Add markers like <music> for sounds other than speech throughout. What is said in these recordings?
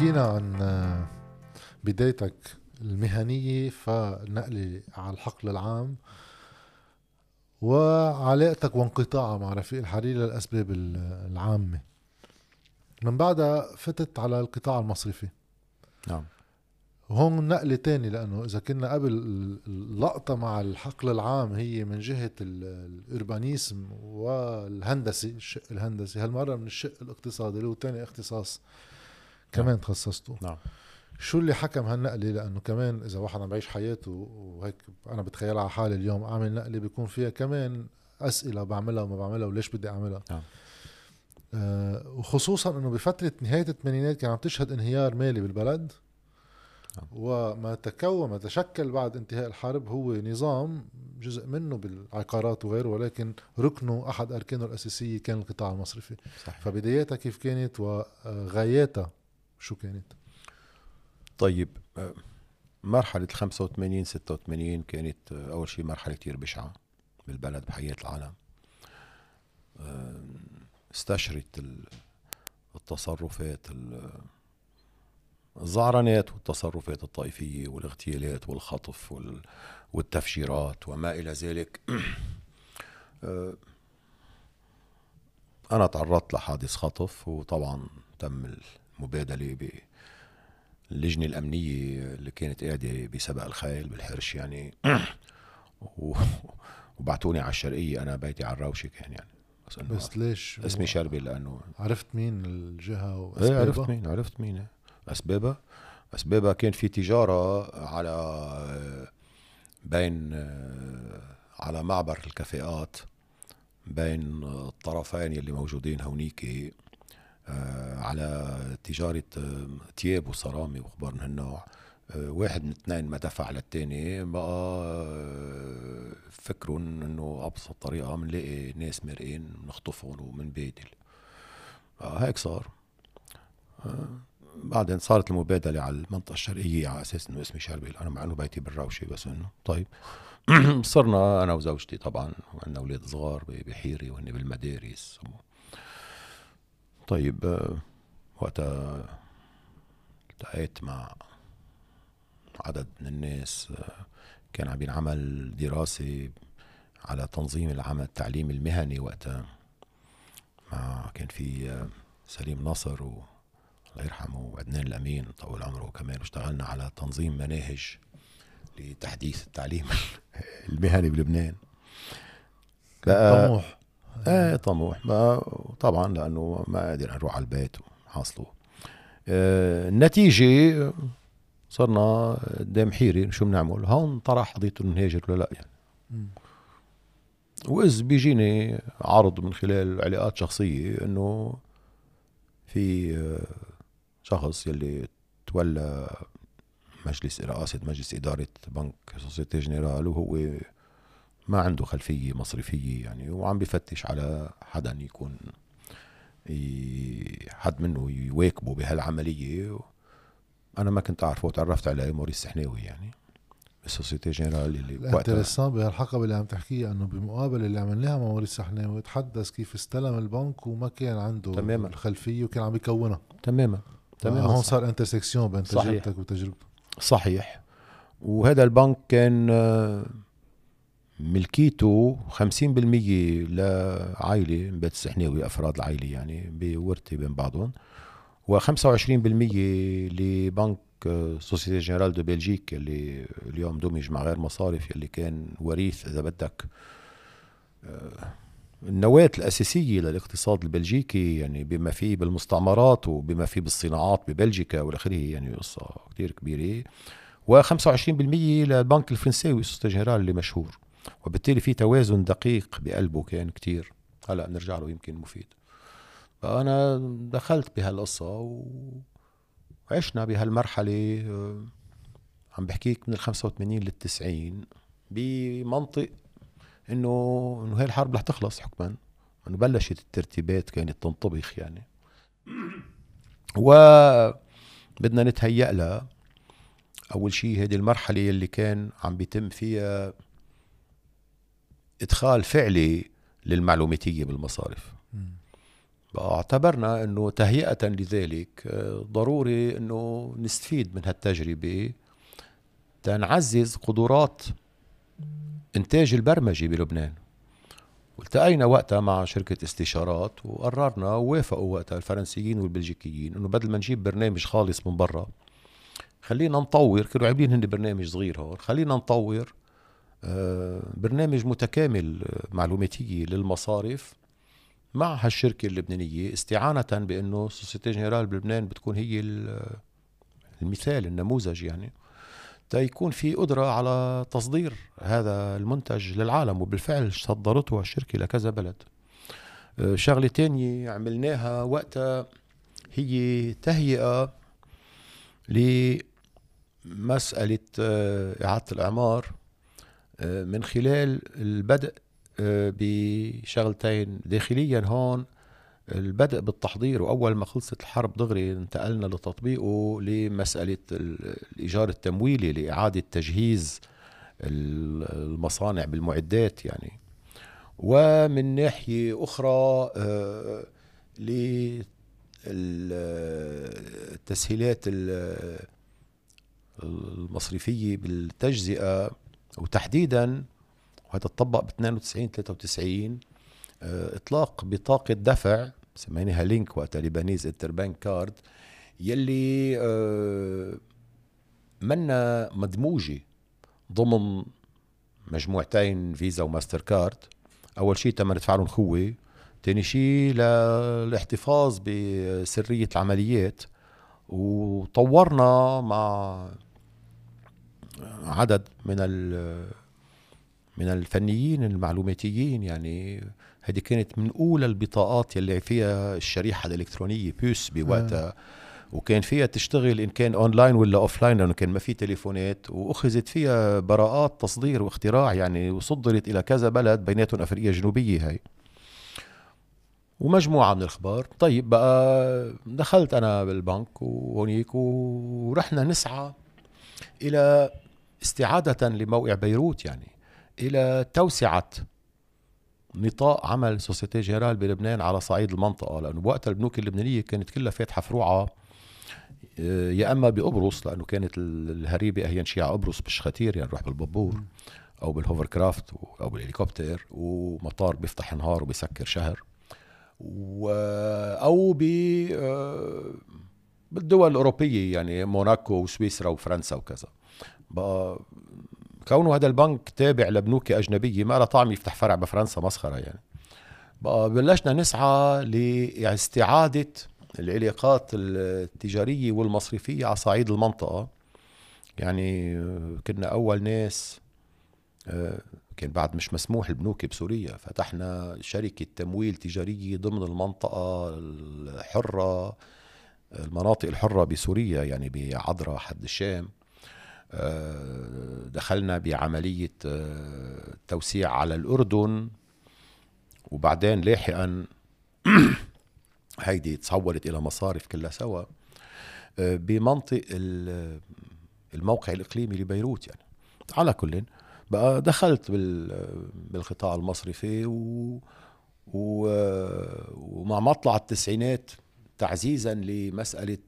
حكينا عن آه، بدايتك المهنية فنقلي على الحقل العام وعلاقتك وانقطاعها مع رفيق الحريري للأسباب العامة. من بعدها فتت على القطاع المصرفي. نعم. هون نقلة تاني لأنه إذا كنا قبل اللقطة مع الحقل العام هي من جهة الأوربانيزم والهندسي الشق الهندسي هالمرة من الشق الاقتصادي اللي هو تاني اختصاص كمان نعم. تخصصته نعم شو اللي حكم هالنقلة لأنه كمان إذا واحد عم بعيش حياته وهيك أنا بتخيل على حالي اليوم أعمل نقلة بيكون فيها كمان أسئلة بعملها وما بعملها وليش بدي أعملها نعم. آه وخصوصا إنه بفترة نهاية الثمانينات كان عم تشهد انهيار مالي بالبلد نعم. وما تكون ما تشكل بعد انتهاء الحرب هو نظام جزء منه بالعقارات وغيره ولكن ركنه أحد أركانه الأساسية كان القطاع المصرفي صحيح. فبداياتها كيف كانت وغاياتها شو كانت؟ طيب آه، مرحلة ال 85 86 كانت آه، أول شيء مرحلة كتير بشعة بالبلد بحياة العالم. آه، استشرت التصرفات الزعرنات والتصرفات الطائفية والاغتيالات والخطف والتفجيرات وما إلى ذلك. <clears throat> أنا تعرضت لحادث خطف وطبعا تم المبادلة اللجنة الأمنية اللي كانت قاعدة بسبق الخيل بالحرش يعني. <clears throat> وبعتوني على الشرقية أنا بيتي على الروشة كان يعني. بس, بس ليش؟ اسمي شربي لأنه عرفت مين الجهة وأسبابها؟ إيه عرفت مين عرفت مين. أسبابها؟ أسبابها كان في تجارة على بين على معبر الكافيات بين الطرفين اللي موجودين هونيك. على تجارة آه، تياب وصرامي وأخبار من هالنوع. آه، واحد من اثنين ما دفع للتاني بقى فكروا إنه أبسط طريقة بنلاقي ناس مرقين بنخطفهم وبنبادل هيك صار. بعدين صارت المبادلة على المنطقة الشرقية على أساس إنه اسمي شربل أنا مع إنه بيتي بالروشة بس إنه. طيب. <clears throat> صرنا أنا وزوجتي طبعا وعندنا أولاد صغار بحيري وهن بالمدارس. طيب وقتها التقيت مع عدد من الناس كان عم ينعمل دراسة على تنظيم العمل التعليم المهني وقتها مع كان في سليم نصر الله يرحمه وعدنان الأمين طول عمره كمان اشتغلنا على تنظيم مناهج لتحديث التعليم <laughs> المهني بلبنان. طموح. إيه طموح. طبعا لأنه ما قادر نروح على البيت وحاصله. آه النتيجة صرنا قدام حيري شو بنعمل؟ هون طرح قضية نهاجر ولا لا يعني. وإذ بيجيني عرض من خلال علاقات شخصية إنه في آه، شخص يلي تولى مجلس رئاسة مجلس إدارة بنك Société Générale وهو ما عنده خلفية مصرفية يعني وعم بفتش على حدا يكون حد منه يواكبه بهالعملية. أنا ما كنت أعرفه وتعرفت عليه موريس سحناوي يعني ال Société Générale اللي ال intéressant بهالحقبة اللي عم تحكيها إنه بمقابلة اللي عملناها مع موريس سحناوي تحدث كيف استلم البنك وما كان عنده تماما. الخلفية وكان عم يكونها. تماما. تماما هون صار intersection بين تجربتك وتجربته. صحيح. وهذا البنك كان ملكيته 50% لعائلة بيت السحناوي أفراد العائلة يعني بورثة بين بعضهم و25% لبنك Société Générale de Belgique اللي اليوم دمج مع غير مصارف اللي كان وريث إذا بدك. آه، النواة الأساسية للاقتصاد البلجيكي يعني بما فيه بالمستعمرات وبما فيه بالصناعات ببلجيكا والآخره يعني قصة كتير كبيرة. و25% للبنك الفرنساوي Société Générale اللي مشهور. وبالتالي في توازن دقيق بقلبه كان كتير. هلا بنرجع له يمكن مفيد. فأنا دخلت بهالقصة وعشنا بهالمرحلة آه، عم بحكيك من ال 85 لل 90 بمنطق إنه إنه هي الحرب رح تخلص حكما. إنه بلشت الترتيبات كانت تنطبخ يعني. و بدنا نتهيأ لها أول شيء هذه المرحلة اللي كان عم بيتم فيها إدخال فعلي للمعلوماتية بالمصارف. أعتبرنا إنه تهيئة لذلك آه، ضروري إنه نستفيد من هالتجربة تنعزز قدرات إنتاج البرمجة بلبنان. والتقينا وقتها مع شركة استشارات وقررنا ووافقوا وقتها الفرنسيين والبلجيكيين إنه بدل ما نجيب برنامج خالص من برا خلينا نطور كانوا عاملين هن برنامج صغير هون خلينا نطور برنامج متكامل آه، معلوماتي للمصارف مع هالشركة اللبنانية استعانة بأنه Société Générale بلبنان بتكون هي المثال النموذج يعني تيكون في قدرة على تصدير هذا المنتج للعالم وبالفعل صدرته الشركة لكذا بلد. آه، شغلة تانية عملناها وقتها هي تهيئة لمسألة إعادة الإعمار. من خلال البدء آه، بشغلتين. داخليا هون البدء بالتحضير وأول ما خلصت الحرب دغري انتقلنا لتطبيقه لمسألة الإيجار التمويلي لإعادة تجهيز المصانع بالمعدات يعني. ومن ناحية أخرى آه، للتسهيلات المصرفية بالتجزئة وتحديدا وهذا تطبق ب 92 93 إطلاق بطاقة دفع سميناها Link وقتها Lebanese Interbank Card يلي آه، منا مدموجة ضمن مجموعتين Visa و MasterCard. أول شيء تم ندفع لهم خوه ثاني شيء للاحتفاظ بسرية العمليات وطورنا مع عدد من من الفنيين المعلوماتيين يعني هذه كانت من أولى البطاقات يلي فيها الشريحة الإلكترونية بيوسي بوقتها. آه. وكان فيها تشتغل إن كان أونلاين ولا offline لأنه كان ما في تليفونات. وأخذت فيها براءات تصدير واختراع يعني وصدرت إلى كذا بلد بيناتهم افريقيا الجنوبيه هاي. ومجموعة من الأخبار. طيب بقى دخلت أنا بالبنك وهونيك ورحنا نسعى إلى استعادة لموقع بيروت يعني إلى توسعة نطاق عمل سوسيتي جيرال بلبنان على صعيد المنطقة. لأنه بوقتها البنوك اللبنانية كانت كلها فاتحة فروعها آه، يا إما بقبرص لأنه كانت الهريبة اهين شيء على قبرص بالشخاتير يعني نروح بالبابور أو بالهوفر كرافت أو بالهليكوبتر ومطار بيفتح نهار وبيسكر شهر. و أو ب آه، بالدول الأوروبية يعني موناكو وسويسرا وفرنسا وكذا. بقى كونه هذا البنك تابع لبنوك أجنبية ما له طعم يفتح فرع بفرنسا مسخرة يعني. بقى بلشنا نسعى لاستعادة العلاقات التجارية والمصرفية على صعيد المنطقة. يعني كنا أول ناس آه، كان بعد مش مسموح البنوك بسوريا فتحنا شركة تمويل تجارية ضمن المنطقة الحرة المناطق الحرة بسوريا يعني بعذرة حد الشام. دخلنا بعملية آه، توسيع على الأردن وبعدين لاحقا <clears throat> هيدي تصورت إلى مصارف كلها سوا آه، بمنطق الموقع الإقليمي لبيروت يعني. على كل بقى دخلت بالقطاع المصرفي و ومع مطلع التسعينات تعزيزا لمسألة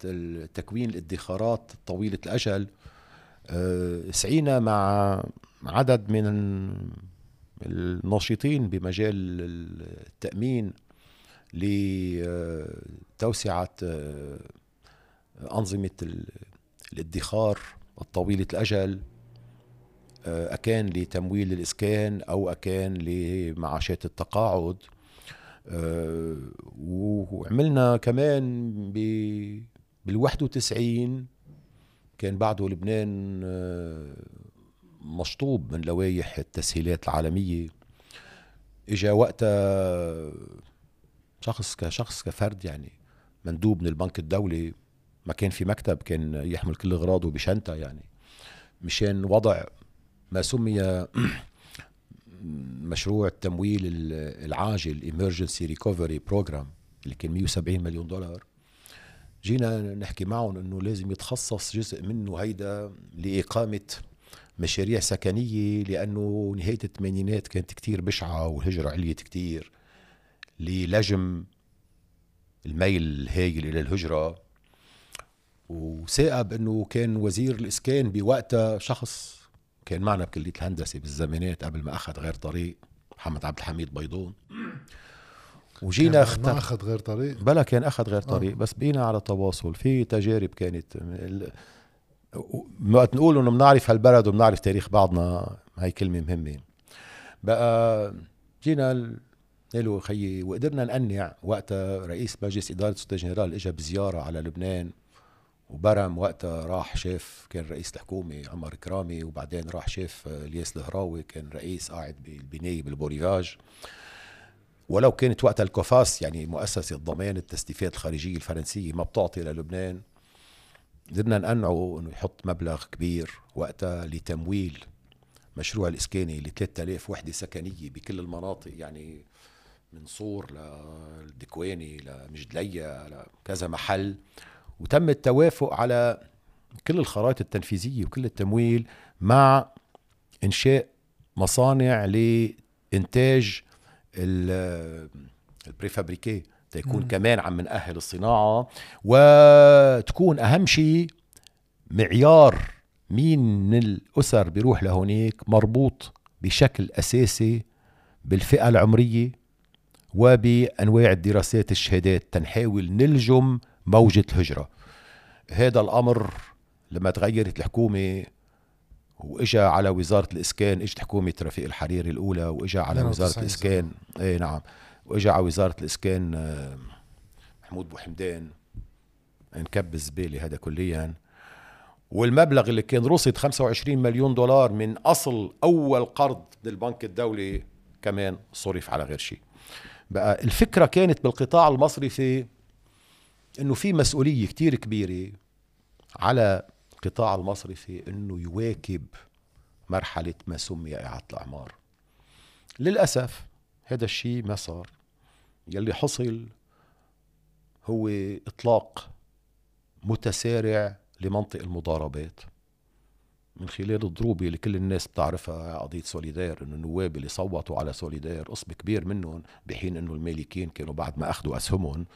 تكوين الادخارات طويلة الأجل. آه، سعينا مع عدد من الناشطين بمجال التأمين لتوسعة آه، أنظمة الادخار الطويلة الأجل آه، أكان لتمويل الإسكان أو أكان لمعاشات التقاعد. وعملنا كمان بال 91 كان بعده لبنان آه، مشطوب من لوائح التسهيلات العالمية. إجا وقتها شخص كشخص كفرد يعني مندوب من البنك الدولي ما كان في مكتب كان يحمل كل أغراضه بشنطة يعني. مشان وضع ما سمي <clears throat> مشروع التمويل العاجل emergency recovery program اللي كان 170 مليون دولار. جينا نحكي معهم إنه لازم يتخصص جزء منه هيدا لإقامة مشاريع سكنية لأنه نهاية الثمانينات كانت كتير بشعة والهجرة عليت كتير. للجم الميل الهايل إلى الهجرة وثاقب إنه كان وزير الإسكان بوقتها شخص كان معنا بكلية الهندسة بالزمانات قبل ما أخذ غير طريق محمد عبد الحميد بيضون. وجينا اخت... ما أخذ غير طريق. بلا كان أخذ غير طريق. آه. بس بقينا على تواصل. في تجارب كانت وقت نقول إنه بنعرف هالبلد وبنعرف تاريخ بعضنا هاي كلمة مهمة. بقى جينا له خيي وقدرنا نقنع وقتها رئيس مجلس إدارة سوسيتي جنرال اجى بزيارة على لبنان. وبرم وقتها راح شاف كان رئيس الحكومة عمر كرامي وبعدين راح شاف الياس الهراوي كان رئيس قاعد بالبناية بالبوريفاج ولو كانت وقتها ال Coface يعني مؤسسة ضمان التسليفات الخارجية الفرنسية ما بتعطي للبنان. قدرنا نقنعه إنه يحط مبلغ كبير وقتها لتمويل مشروع الإسكاني ل 3000 وحدة سكنية بكل المناطق يعني من صور للدكواني لمجدلية لكذا محل. وتم التوافق على كل الخرائط التنفيذية وكل التمويل مع إنشاء مصانع لإنتاج البريفابريكي تكون كمان عم نأهل الصناعة وتكون أهم شيء معيار مين من الأسر بيروح لهونيك مربوط بشكل أساسي بالفئة العمرية وبأنواع الدراسات الشهادات تنحاول نلجم موجة الهجرة. هذا الأمر لما تغيرت الحكومة وإجا على وزارة الإسكان إجت حكومة رفيق الحريري الأولى وإجا على وزارة الإسكان. اي نعم. وإجا على وزارة الإسكان آه، محمود بو حمدان. انكب الزبالة هذا كليا. والمبلغ اللي كان رصد 25 مليون دولار من أصل أول قرض للبنك الدولي كمان صرف على غير شيء. بقى الفكرة كانت بالقطاع المصرفي إنه في مسؤولية كتير كبيرة على القطاع المصرفي إنه يواكب مرحلة ما سمي إعادة الأعمار. للأسف هذا الشيء ما صار. يلي حصل هو إطلاق متسارع لمنطق المضاربات. من خلال الضربة اللي كل الناس بتعرفها قضية سوليدير إنه النواب اللي صوتوا على سوليدير قسم كبير منهم بحين إنه المالكين كانوا بعد ما أخذوا أسهمهم.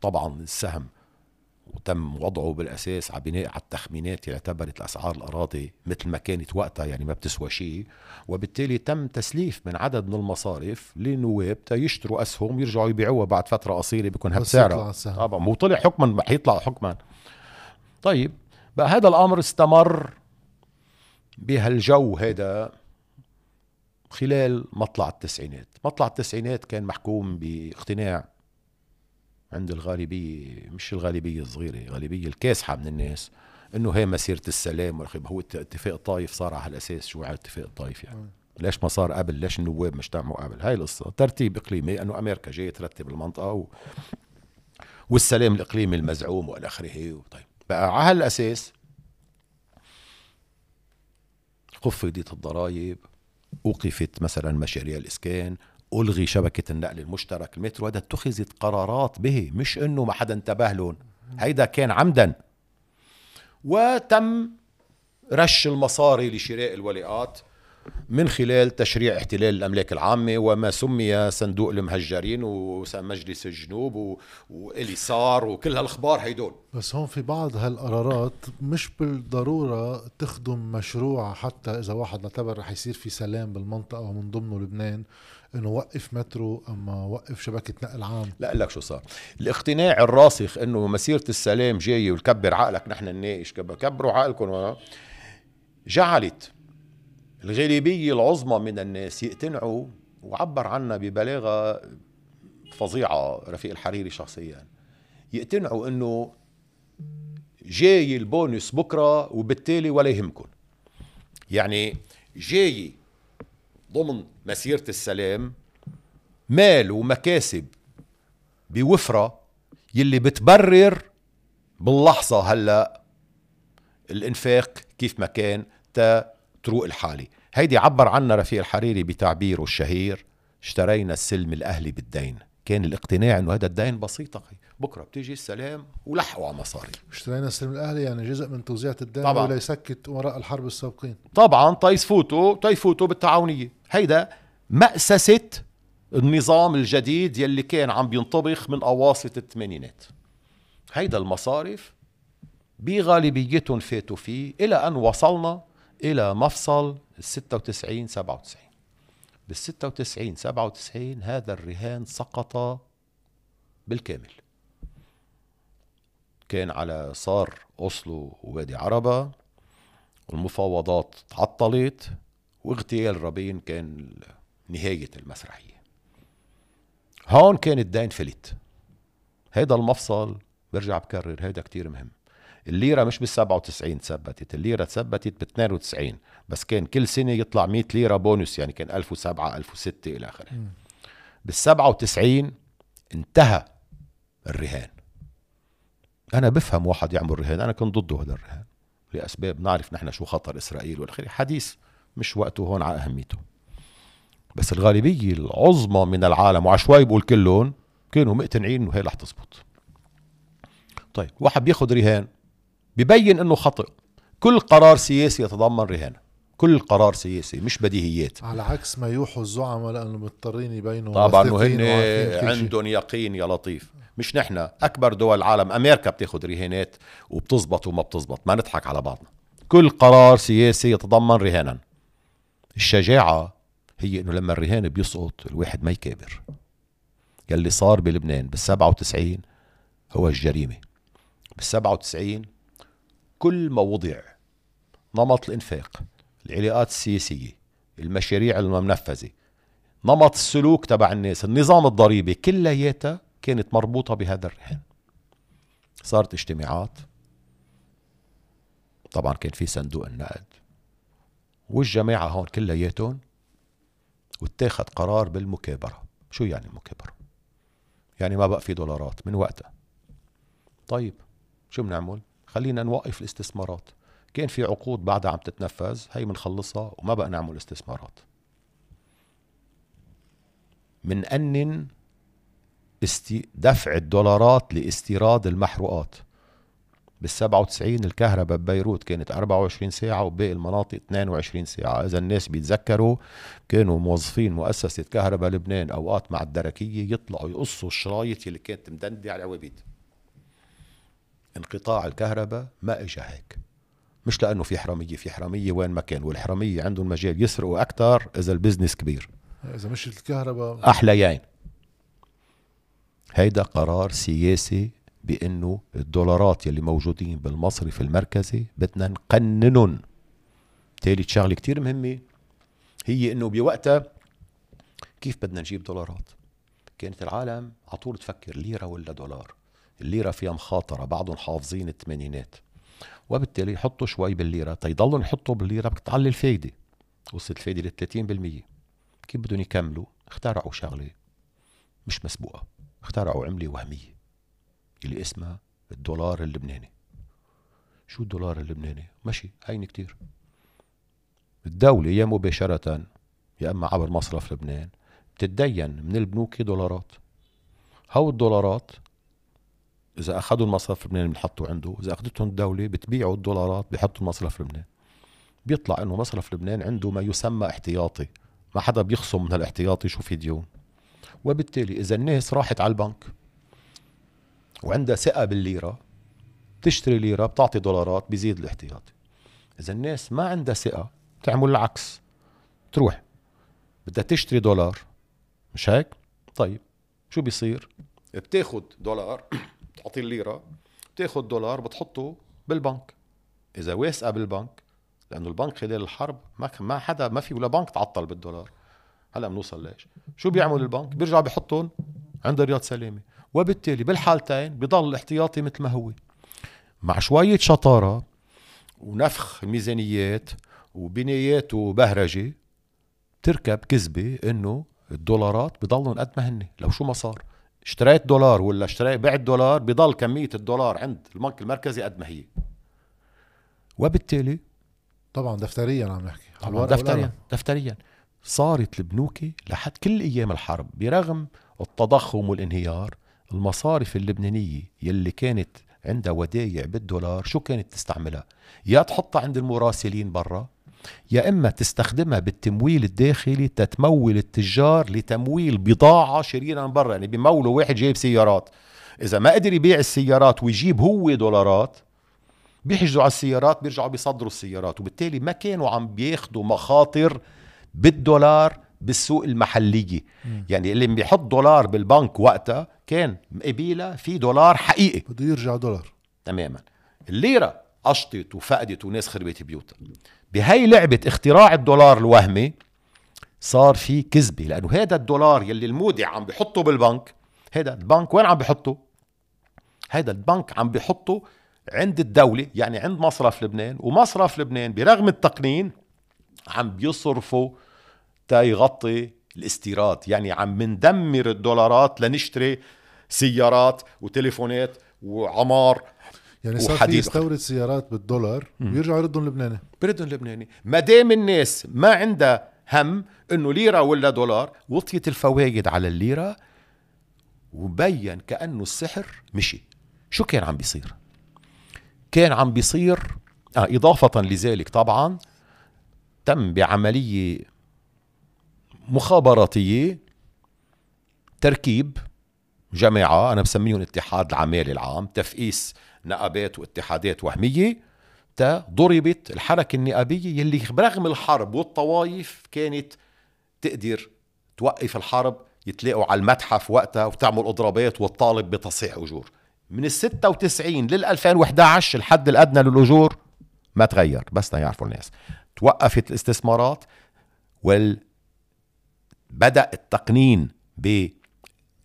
طبعا السهم وتم وضعه بالأساس على بناء على التخمينات اللي اعتبرت اسعار الأراضي مثل ما كانت وقتها يعني ما بتسوى شيء. وبالتالي تم تسليف من عدد من المصارف لنواب تيشتروا أسهم يرجعوا يبيعوها بعد فترة قصيرة بيكون بسعرها طبعا. وطلع حكما حيطلع حكما. طيب بقى هذا الأمر استمر بهالجو هذا خلال مطلع التسعينات. مطلع التسعينات كان محكوم باقتناع عند الغالبية مش الغالبية الصغيرة الغالبية الكاسحة من الناس إنه هي مسيرة السلام هو اتفاق الطايف صار على هالاساس شو على اتفاق الطايف يعني. ليش ما صار قبل؟ ليش النواب مش تعملوا قبل؟ هاي القصة. ترتيب إقليمي إنه أمريكا جاية ترتب المنطقة و... والسلام الإقليمي المزعوم وإلى آخره. طيب بقى على هالأساس خفضت الضرائب أوقفت مثلا مشاريع الإسكان ألغي شبكة النقل المشترك. المترو هذا اتخذت قرارات به مش إنه ما حدا انتبه لهم هيدا كان عمدا. وتم رش المصاري لشراء الولاءات من خلال تشريع احتلال الأملاك العامة وما سمي صندوق المهجرين ومجلس الجنوب وإليسار وكل هالأخبار هيدول. بس هون في بعض هالقرارات مش بالضرورة تخدم مشروع حتى إذا واحد نعتبر رح يصير في سلام بالمنطقة ومن ضمنه لبنان. إنه وقف مترو اما وقف شبكة نقل عام؟ لا لك شو صار. الاقتناع الراسخ إنه مسيرة السلام جاية وكبر عقلك نحن نناقش كبروا عقلكم. جعلت الغالبية العظمى من الناس يقتنعوا وعبر عنها ببلاغة فظيعة رفيق الحريري شخصيا. يقتنعوا إنه جاي البونس بكرة وبالتالي ولا يهمكم يعني جاي ضمن مسيرة السلام مال ومكاسب بوفرة يلي بتبرر باللحظة هلأ الإنفاق كيف ما كان تا تروق الحالة. هيدي عبر عنها رفيق الحريري بتعبيره الشهير اشترينا السلم الأهلي بالدين. كان الاقتناع إنه هذا الدين بسيط أخي. بكرة بتيجي السلام ولحقوا على مصاري. اشترينا السلم الأهلي يعني جزء من توزيعة الدين طبعا. ولا يسكت وراء الحرب السابقين. طبعا تيفوتوا تيفوتوا بالتعاونية. هيدا مأسسة النظام الجديد يلي كان عم بينطبخ من أواسط الثمانينات. هيدا المصارف بغالبيتهم فاتوا فيه إلى أن وصلنا إلى مفصل 96 97 بال 96 97 هذا الرهان سقط بالكامل. كان على صار أوسلو ووادي عربة والمفاوضات تعطلت واغتيال رابين كان نهاية المسرحية. هون كان الدين فلت هيدا المفصل برجع بكرر هيدا كتير مهم. الليرة مش بال 97 تثبتت الليرة تثبتت ب 92 بس كان كل سنة يطلع 100 ليرة بونس يعني كان 1007 1006 إلى آخره. بال 97 انتهى الرهان. أنا بفهم واحد يعمل رهان أنا كنت ضده هذا الرهان. لأسباب نعرف نحن شو خطر إسرائيل والآخره حديث مش وقته هون على أهميته. بس الغالبية العظمى من العالم وعشوائي بقول كلهم كانوا مقتنعين إنه هي رح تزبط. طيب واحد بياخد رهان ببين إنه خطأ. كل قرار سياسي يتضمن رهان. كل قرار سياسي مش بديهيات. على عكس ما يوحوا الزعماء لأنه مضطرين يبينوا طبعا وهن عندهم يقين يا لطيف. مش نحن أكبر دول العالم أمريكا بتاخد رهانات وبتزبط وما بتزبط. ما نضحك على بعضنا. كل قرار سياسي يتضمن رهانا. الشجاعة هي إنه لما الرهان بيسقط الواحد ما يكابر. يلي صار بلبنان بال 97 هو الجريمة. بال 97 كل ما وضع نمط الإنفاق العلاقات السياسية المشاريع المنفذة نمط السلوك تبع الناس النظام الضريبي كلياتها كانت مربوطة بهذا الرهان. صارت اجتماعات. طبعا كان في صندوق النقد. والجماعة هون كلياتهم واتاخد قرار بالمكابرة. شو يعني المكابرة يعني ما بقى في دولارات من وقتها. طيب شو بنعمل؟ خلينا نوقف الاستثمارات. كان في عقود بعدها عم تتنفذ هي بنخلصها وما بقى نعمل استثمارات. من أنن استي دفع الدولارات لاستيراد المحروقات. بال 97 الكهرباء ببيروت كانت 24 ساعة وباقي المناطق 22 ساعة. إذا الناس بيتذكروا كانوا موظفين مؤسسة كهرباء لبنان أوقات مع الدركية يطلعوا يقصوا الشرايط اللي كانت مدندة على العوابيد انقطاع الكهرباء ما اجى هيك. مش لأنه في حرامية في حرامية وين ما كان والحرامية عندهم مجال يسرقوا أكثر إذا البزنس كبير. إذا مش الكهرباء. احليين هيدا قرار سياسي بأنه الدولارات يلي موجودين بالمصرف المركزي بدنا نقننهم. ثالث شغلة كتير مهمة هي إنه بوقتها كيف بدنا نجيب دولارات؟ كانت العالم على طول تفكر ليرة ولا دولار؟ الليرة فيها مخاطرة بعضهم حافظين الثمانينات. وبالتالي يحطوا شوي بالليرة تيضلوا يحطوا بالليرة بتعلي الفايدة. وصلت الفايدة ل 30% كيف بدهم يكملوا؟ اخترعوا شغلة مش مسبوقة اخترعوا عملة وهمية. اللي اسمها الدولار اللبناني. شو الدولار اللبناني؟ ماشي هين كتير. الدولة يا مباشرة يا أما عبر مصرف لبنان بتتدين من البنوك دولارات. هو الدولارات؟ إذا أخذوا المصرف لبنان بنحطوا عنده إذا أخذتهم الدولة بتبيعوا الدولارات بحطوا المصرف لبنان. بيطلع إنه مصرف لبنان عنده ما يسمى احتياطي. ما حدا بيخصم من الاحتياطي شو في ديون. وبالتالي إذا الناس راحت على البنك وعندها ثقة بالليرة تشتري ليرة بتعطي دولارات بيزيد الاحتياطي. إذا الناس ما عندها ثقة بتعمل العكس. تروح بدها تشتري دولار. مش هيك؟ طيب شو بيصير؟ بتاخد دولار <clears throat> بتعطي الليرة بتاخد دولار بتحطه بالبنك. إذا واثقة بالبنك لأنه البنك خلال الحرب ما ما حدا ما في ولا بنك تعطل بالدولار. هلأ بنوصل ليش شو بيعمل البنك؟ بيرجع بيحطهم عند رياض سلامة وبالتالي بالحالتين بضل الاحتياطي مثل ما هو. مع شوية شطارة ونفخ الميزانيات وبنايات وبهرجة تركب كذبة إنه الدولارات بضلهم قد ما هن لو شو ما صار. اشتريت دولار ولا اشتريت بعت دولار بضل كمية الدولار عند البنك المركزي قد ما هي. وبالتالي طبعا دفتريا عم نحكي. طبعا دفتريا دفتريا. صارت البنوكي لحد كل أيام الحرب برغم التضخم والانهيار المصارف اللبنانية يلي كانت عندها ودايع بالدولار شو كانت تستعملها؟ يا تحطها عند المراسلين برا يا إما تستخدمها بالتمويل الداخلي تتمول التجار لتمويل بضاعة شريرة من برا يعني بمولوا واحد جايب سيارات. إذا ما قدر يبيع السيارات ويجيب هو دولارات بيحجزوا على السيارات بيرجعوا بيصدروا السيارات وبالتالي ما كانوا عم بياخدوا مخاطر بالدولار بالسوق المحلية. مم. يعني اللي بيحط دولار بالبنك وقتها كان قبيلة في دولار حقيقي. بده يرجع دولار. تماما. الليرة قشطت وفقدت وناس خربت بيوتها. بهاي لعبة اختراع الدولار الوهمي صار في كذبة لأنه هذا الدولار يلي المودع عم بحطه بالبنك هذا البنك وين عم بحطه؟ هذا البنك عم بحطه عند الدولة يعني عند مصرف لبنان ومصرف لبنان برغم التقنين عم بيصرفوا تا يغطي الاستيراد. يعني عم ندمر الدولارات لنشتري سيارات وتليفونات وعمار يعني صار في يستورد سيارات بالدولار ويرجعوا يردهم لبناني. بردهم لبناني. ما دام الناس ما عندها هم إنه ليرة ولا دولار وطيت الفوايد على الليرة وبين كأنه السحر مشي. شو كان عم بيصير؟ كان عم بيصير آه إضافة لذلك طبعا تم بعملية مخابراتية تركيب جماعة أنا بسميهم اتحاد العمالة العام تفقيس نقابات واتحادات وهمية تا ضربت الحركة النقابية يلي برغم الحرب والطوايف كانت تقدر توقف الحرب يتلاقوا على المتحف وقتها وتعمل اضرابات وتطالب بتصحيح اجور. من ال 96 لل 2011 الحد الأدنى للأجور ما تغير بس يعرفوا الناس. توقفت الاستثمارات وال بدأ التقنين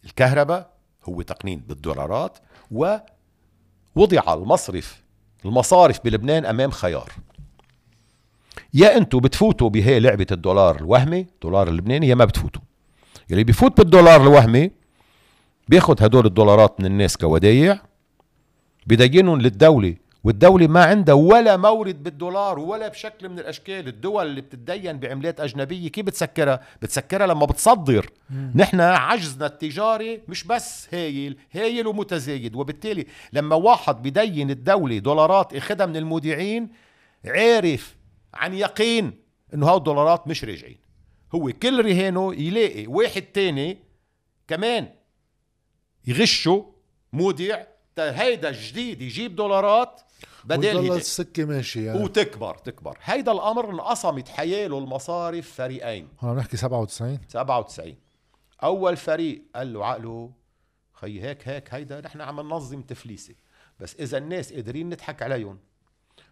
بالكهرباء هو تقنين بالدولارات ووضع المصرف المصارف بلبنان أمام خيار. يا أنتم بتفوتوا بهي لعبة الدولار الوهمي الدولار اللبناني يا ما بتفوتوا. يلي بيفوت بالدولار الوهمي بياخد هدول الدولارات من الناس كودايع بدينهم للدولة والدولة ما عندها ولا مورد بالدولار ولا بشكل من الأشكال. الدول اللي بتتدين بعملات أجنبية كيف بتسكرها؟ بتسكرها لما بتصدر. نحن عجزنا التجاري مش بس هايل هايل ومتزايد. وبالتالي لما واحد بدين الدولة دولارات اخدها من المودعين عارف عن يقين إنه هاو الدولارات مش راجعين. هو كل رهانه يلاقي واحد تاني كمان يغشه مودع. هيدا الجديد يجيب دولارات بدل السكة ماشي يعني. وتكبر تكبر. هيدا الأمر انقسمت حياله المصارف فريقين. هون نحكي 97 97 أول فريق قال له عقله خي هيك هيك هيدا نحن عم ننظم تفليسة. بس إذا الناس قادرين نضحك عليهم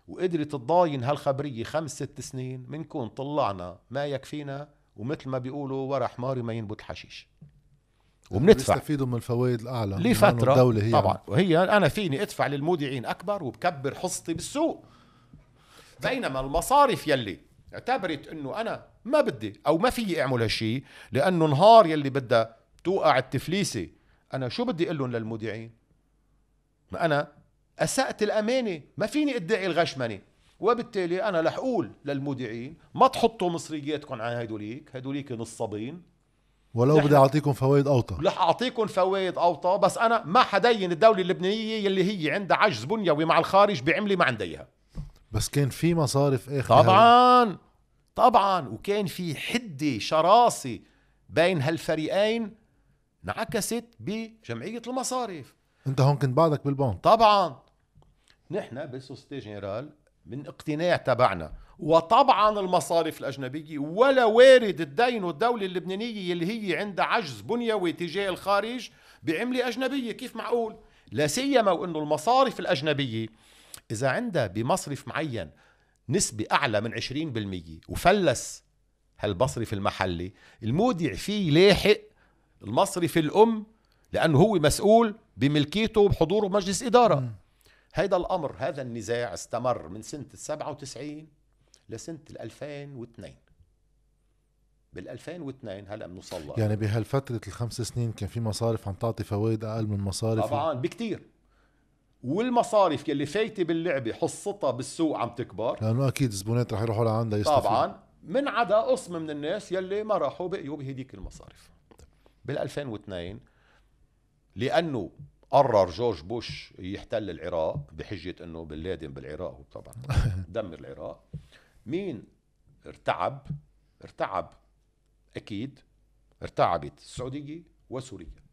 وقدرت تضاين هالخبرية خمس ست سنين منكون طلعنا ما يكفينا ومثل ما بيقولوا ورا حماري ما ينبت حشيش. وبندفع. بيستفيدوا من الفوائد الأعلى. لفترة الدولة هي طبعا. وهي أنا فيني أدفع للمودعين أكبر وبكبر حصتي بالسوق. بينما المصارف يلي اعتبرت إنه أنا ما بدي أو ما فيي أعمل هالشيء لأنه نهار يلي بدها توقع التفليسة أنا شو بدي أقول لهم للمودعين؟ ما أنا أسأت الأمانة ما فيني أدعي الغشمنة. وبالتالي أنا رح أقول للمودعين ما تحطوا مصرياتكم على هدوليك هدوليك نصابين. ولو بدي أعطيكم فوائد أوطى. رح أعطيكم فوائد أوطى بس أنا ما حدين الدولة اللبنانية يلي هي عندها عجز بنيوي مع الخارج بعملي ما عندها إياها. بس كان في مصارف آخر طبعا طبعا وكان في حدة شراسة بين هالفريقين انعكست بجمعية المصارف. أنت هون كنت بعدك بالبنك. طبعا. نحن بالسوسيتي جنرال من اقتناع تبعنا وطبعا المصارف الأجنبية ولا وارد الدين والدولة اللبنانية اللي هي عندها عجز بنيوي تجاه الخارج بعملة أجنبية كيف معقول؟ لا سيما وأنه المصارف الأجنبية إذا عندها بمصرف معين نسبة أعلى من 20% وفلس هالمصرف المحلي المودع فيه لاحق المصرف الأم لأنه هو مسؤول بملكيته وبحضوره بمجلس إدارة. هذا الأمر هذا النزاع استمر من سنة 97 لسنة 2002 بال 2002 هلأ بنوصل يعني بهالفترة الخمس سنين كان في مصارف عم تعطي فوائد أقل من مصارف طبعا بكتير. والمصارف يلي فايتة باللعبة حصتها بالسوق عم تكبر. لأنه أكيد الزبونات رح يروحوا لعندها يستفيد طبعا من عدا قسم من الناس يلي ما راحوا بقيوا بهديك المصارف. بال 2002 لأنه قرر جورج بوش يحتل العراق بحجة إنه بن لادن بالعراق طبعا. <laughs> دمر العراق. مين ارتعب؟ ارتعب أكيد ارتعبت السعودية وسوريا.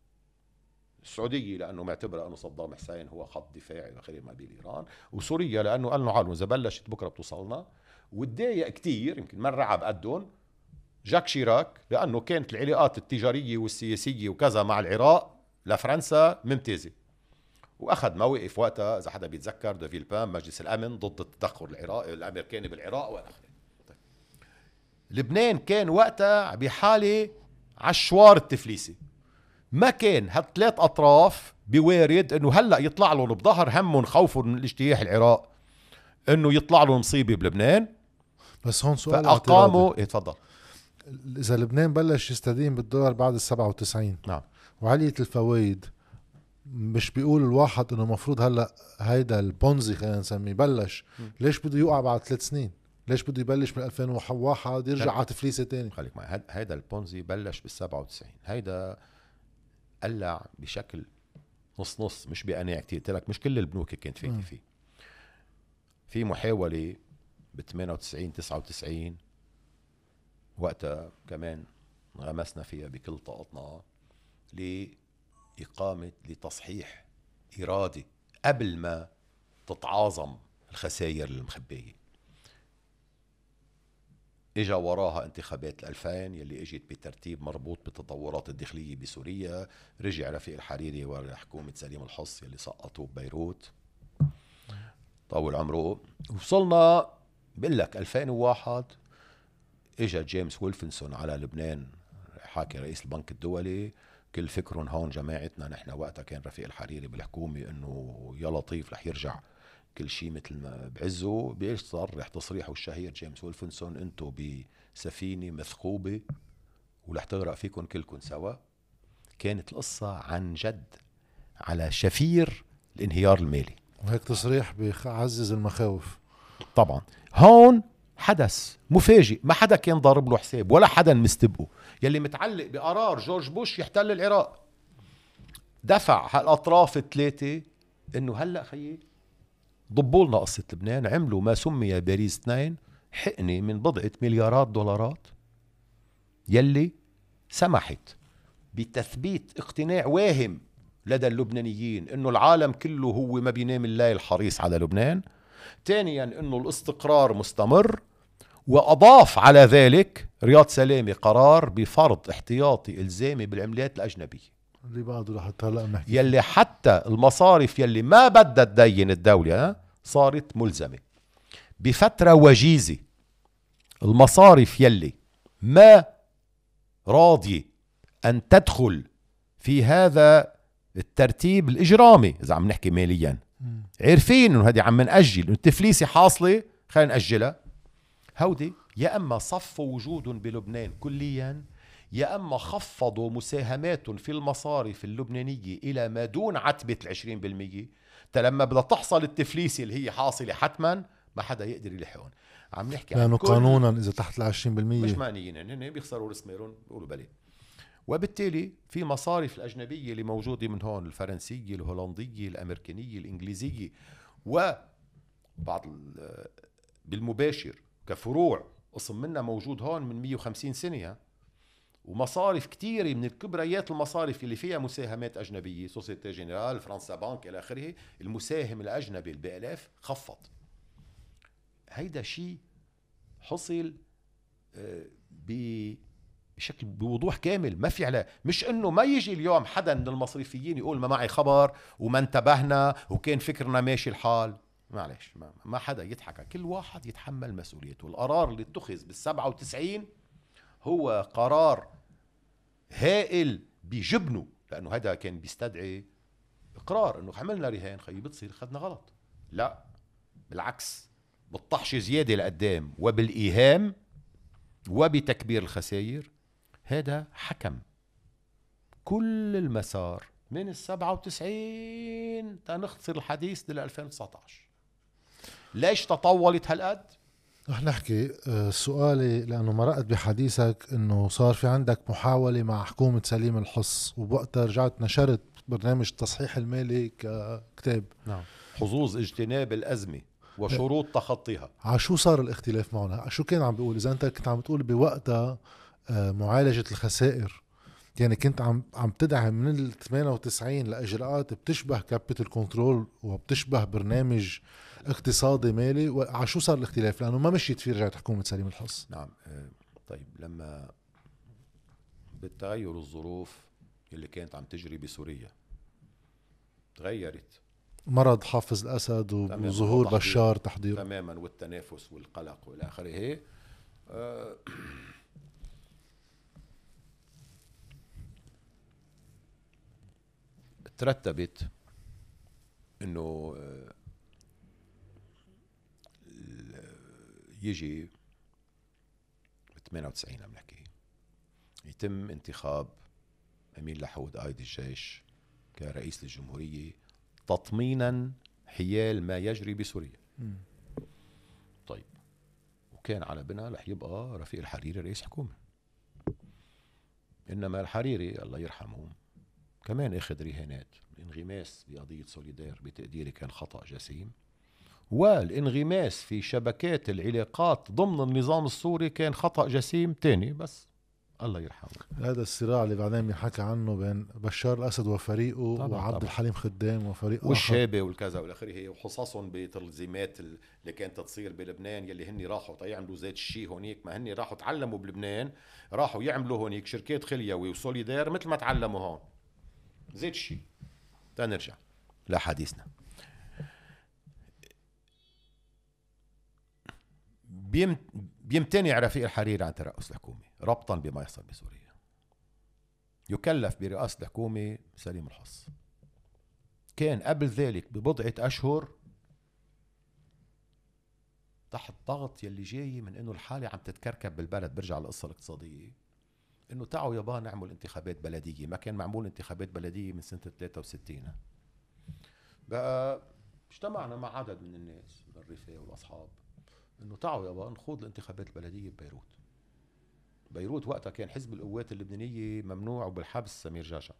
السعودية لأنه معتبرة أنه صدام حسين هو خط دفاعي إلى ما بين إيران وسوريا لأنه قال له إذا بلشت بكرة بتوصلنا. وتضايق كتير يمكن ما رعب قدهم جاك شيراك لأنه كانت العلاقات التجارية والسياسية وكذا مع العراق لفرنسا ممتازة. وأخذ موقف وقتها إذا حدا بيتذكر دو فيلبان مجلس الأمن ضد التدخل العراقي الأمريكاني بالعراق والى اخره طيب. لبنان كان وقتها بحالة عشفار التفليسي. ما كان هالثلاث أطراف بوارد إنه هلأ يطلع لهم بظهر همهم خوفهم من الاجتياح العراق إنه يطلع لهم مصيبة بلبنان. بس هون سؤال فاقاموا إيه تفضل. إذا لبنان بلش يستدين بالدولار بعد ال 97 نعم. وعلية الفوائد مش بيقول الواحد إنه المفروض هلأ هيدا البونزي خلينا نسميه بلش. ليش بده يوقع بعد ثلاث سنين؟ ليش بده يبلش من 2001 يرجع على تفليسه ثاني؟ خليك معي. هيدا البونزي بلش بال 97 هيدا قلع بشكل نص نص مش بقناع كتير. قلت لك مش كل البنوك كانت فايته فيه. في محاولة ب 98 99 وقتها كمان غمسنا فيها بكل طاقتنا لإقامة لتصحيح إرادي قبل ما تتعاظم الخسائر المخبية. إجا وراها انتخابات 2000 يلي إجت بترتيب مربوط بالتطورات الداخلية بسوريا. رجع رفيق الحريري وحكومه سليم الحص يلي سقطوه ببيروت. طول عمره. وصلنا بقول لك 2001 إجا جيمس ويلفنسون على لبنان حاكي رئيس البنك الدولي. كل فكرهم هون جماعتنا نحن وقتها كان رفيق الحريري بالحكومة إنه يا لطيف رح يرجع كل شيء مثل ما بعزه. بإيش صرح تصريحه الشهير جيمس ويلفنسون أنتم بسفينة مثقوبة ورح تغرق فيكم كلكم سوا. كانت القصة عن جد على شفير الانهيار المالي. وهيك تصريح بيعزز المخاوف. طبعا. هون حدث مفاجئ ما حدا كان ضارب له حساب ولا حدا مستبقه. يلي متعلق بقرار جورج بوش يحتل العراق. دفع هالأطراف الثلاثة إنه هلأ خيي ضبوا لنا قصة لبنان عملوا ما سمي باريس اثنين حقنة من بضعة مليارات دولارات. يلي سمحت بتثبيت اقتناع واهم لدى اللبنانيين إنه العالم كله هو ما بينام الليل حريص على لبنان. ثانيا إنه الاستقرار مستمر وأضاف على ذلك رياض سلامة قرار بفرض احتياطي إلزامي بالعملات الأجنبية. اللي بعده لحتى هلأ بنحكي يلي حتى المصارف يلي ما بدها تدين الدولة صارت ملزمة. بفترة وجيزة المصارف يلي ما راضية أن تدخل في هذا الترتيب الإجرامي إذا عم نحكي ماليا. عارفين إنه هذه عم إنه التفليسة حاصلة خلينا نأجلها. هودي يا أما صفوا وجودهم بلبنان كليا يا أما خفضوا مساهماتهم في المصارف اللبنانية إلى ما دون عتبة ال 20% لما بدها تحصل التفليسة اللي هي حاصلة حتما ما حدا يقدر يلحقهم. عم نحكي لأنه قانونا إذا تحت ال 20% مش معنيين هن بيخسروا مالهم بيقولوا بلي وبالتالي في مصارف الأجنبية اللي موجودة من هون الفرنسية الهولندية الأمريكانية الإنجليزية وبعض بالمباشر كفروع قسم منها موجود هون من 150 سنة ومصارف كثيرة من الكبريات المصارف اللي فيها مساهمات أجنبية سوسيتي جنرال فرنسبنك إلى آخره المساهم الأجنبي البي إل خفض. هيدا شيء حصل آه، بشكل بوضوح كامل. ما في عليه مش إنه ما يجي اليوم حدا من المصرفيين يقول ما معي خبر وما انتبهنا وكان فكرنا ماشي الحال. معلش ما, ما حدا يضحك. كل واحد يتحمل مسؤوليته. القرار اللي اتخذ بال 97 هو قرار هائل بجبنه لأنه هذا كان بيستدعي إقرار إنه حملنا رهان. خيي بتصير اخذنا غلط. لا بالعكس بالطحش زيادة لقدام وبالإيهام وبتكبير الخسائر هذا حكم. كل المسار من ال 97 تنختصر الحديث لل 2019 ليش تطولت هالقد؟ رح نحكي آه، سؤالي لأنه مرقت بحديثك إنه صار في عندك محاولة مع حكومة سليم الحص وبوقتها رجعت نشرت برنامج التصحيح المالي ككتاب. نعم. حظوظ اجتناب الأزمة وشروط تخطيها. على شو صار الاختلاف معنا؟ شو كان عم بيقول؟ إذا أنت كنت عم تقول بوقتها معالجة الخسائر. يعني كنت عم عم تدعم من ال 98 لإجراءات بتشبه capital control وبتشبه برنامج اقتصادي مالي. وعلى شو صار الاختلاف؟ لأنه ما مشيت فيه رجعت حكومة سليم الحص نعم آه، طيب لما بالتغير الظروف اللي كانت عم تجري بسوريا تغيرت. مرض حافظ الأسد وظهور بشار تحضير. تماما والتنافس والقلق والى اخره <clears throat> ترتبت إنه آه، يجي 98 عم نحكي يتم انتخاب أمين لحود قائد الجيش كرئيس للجمهورية تطمينا حيال ما يجري بسوريا. طيب وكان على بنا رح يبقى رفيق الحريري رئيس حكومة. إنما الحريري الله يرحمه كمان أخذ رهانات. الانغماس بقضية سوليدير بتقديري كان خطأ جسيم. والانغماس في شبكات العلاقات ضمن النظام السوري كان خطأ جسيم تاني بس الله يرحمه. هذا الصراع اللي بعدين بنحكى عنه بين بشار الأسد وفريقه وعبد الحليم خدام وفريقه والشباب والكذا والاخره وحصصهم بتلزيمات اللي كانت تصير بلبنان يلي هن راحوا يعملوا زيت الشي هونيك ما هن راحوا تعلموا بلبنان راحوا يعملوا هونيك شركات خليوي وسوليدير مثل ما تعلموا هون. زيت الشي. تنرجع لحديثنا بيمتنع رفيق الحريري عن ترأس الحكومة ربطا بما يحصل بسوريا. يكلف برئاسة الحكومة سليم الحص كان قبل ذلك ببضعة أشهر تحت ضغط يلي جاي من إنه الحالة عم تتكركب بالبلد. برجع للقصة الاقتصادية. إنه تعوا يابا نعمل انتخابات بلدية. ما كان معمول انتخابات بلدية من سنة 63 بقى اجتمعنا مع عدد من الناس من الرفاق والأصحاب إنه تعوا يابا نخوض الانتخابات البلدية ببيروت. بيروت وقتها كان حزب القوات اللبنانية ممنوع وبالحبس سمير جاشا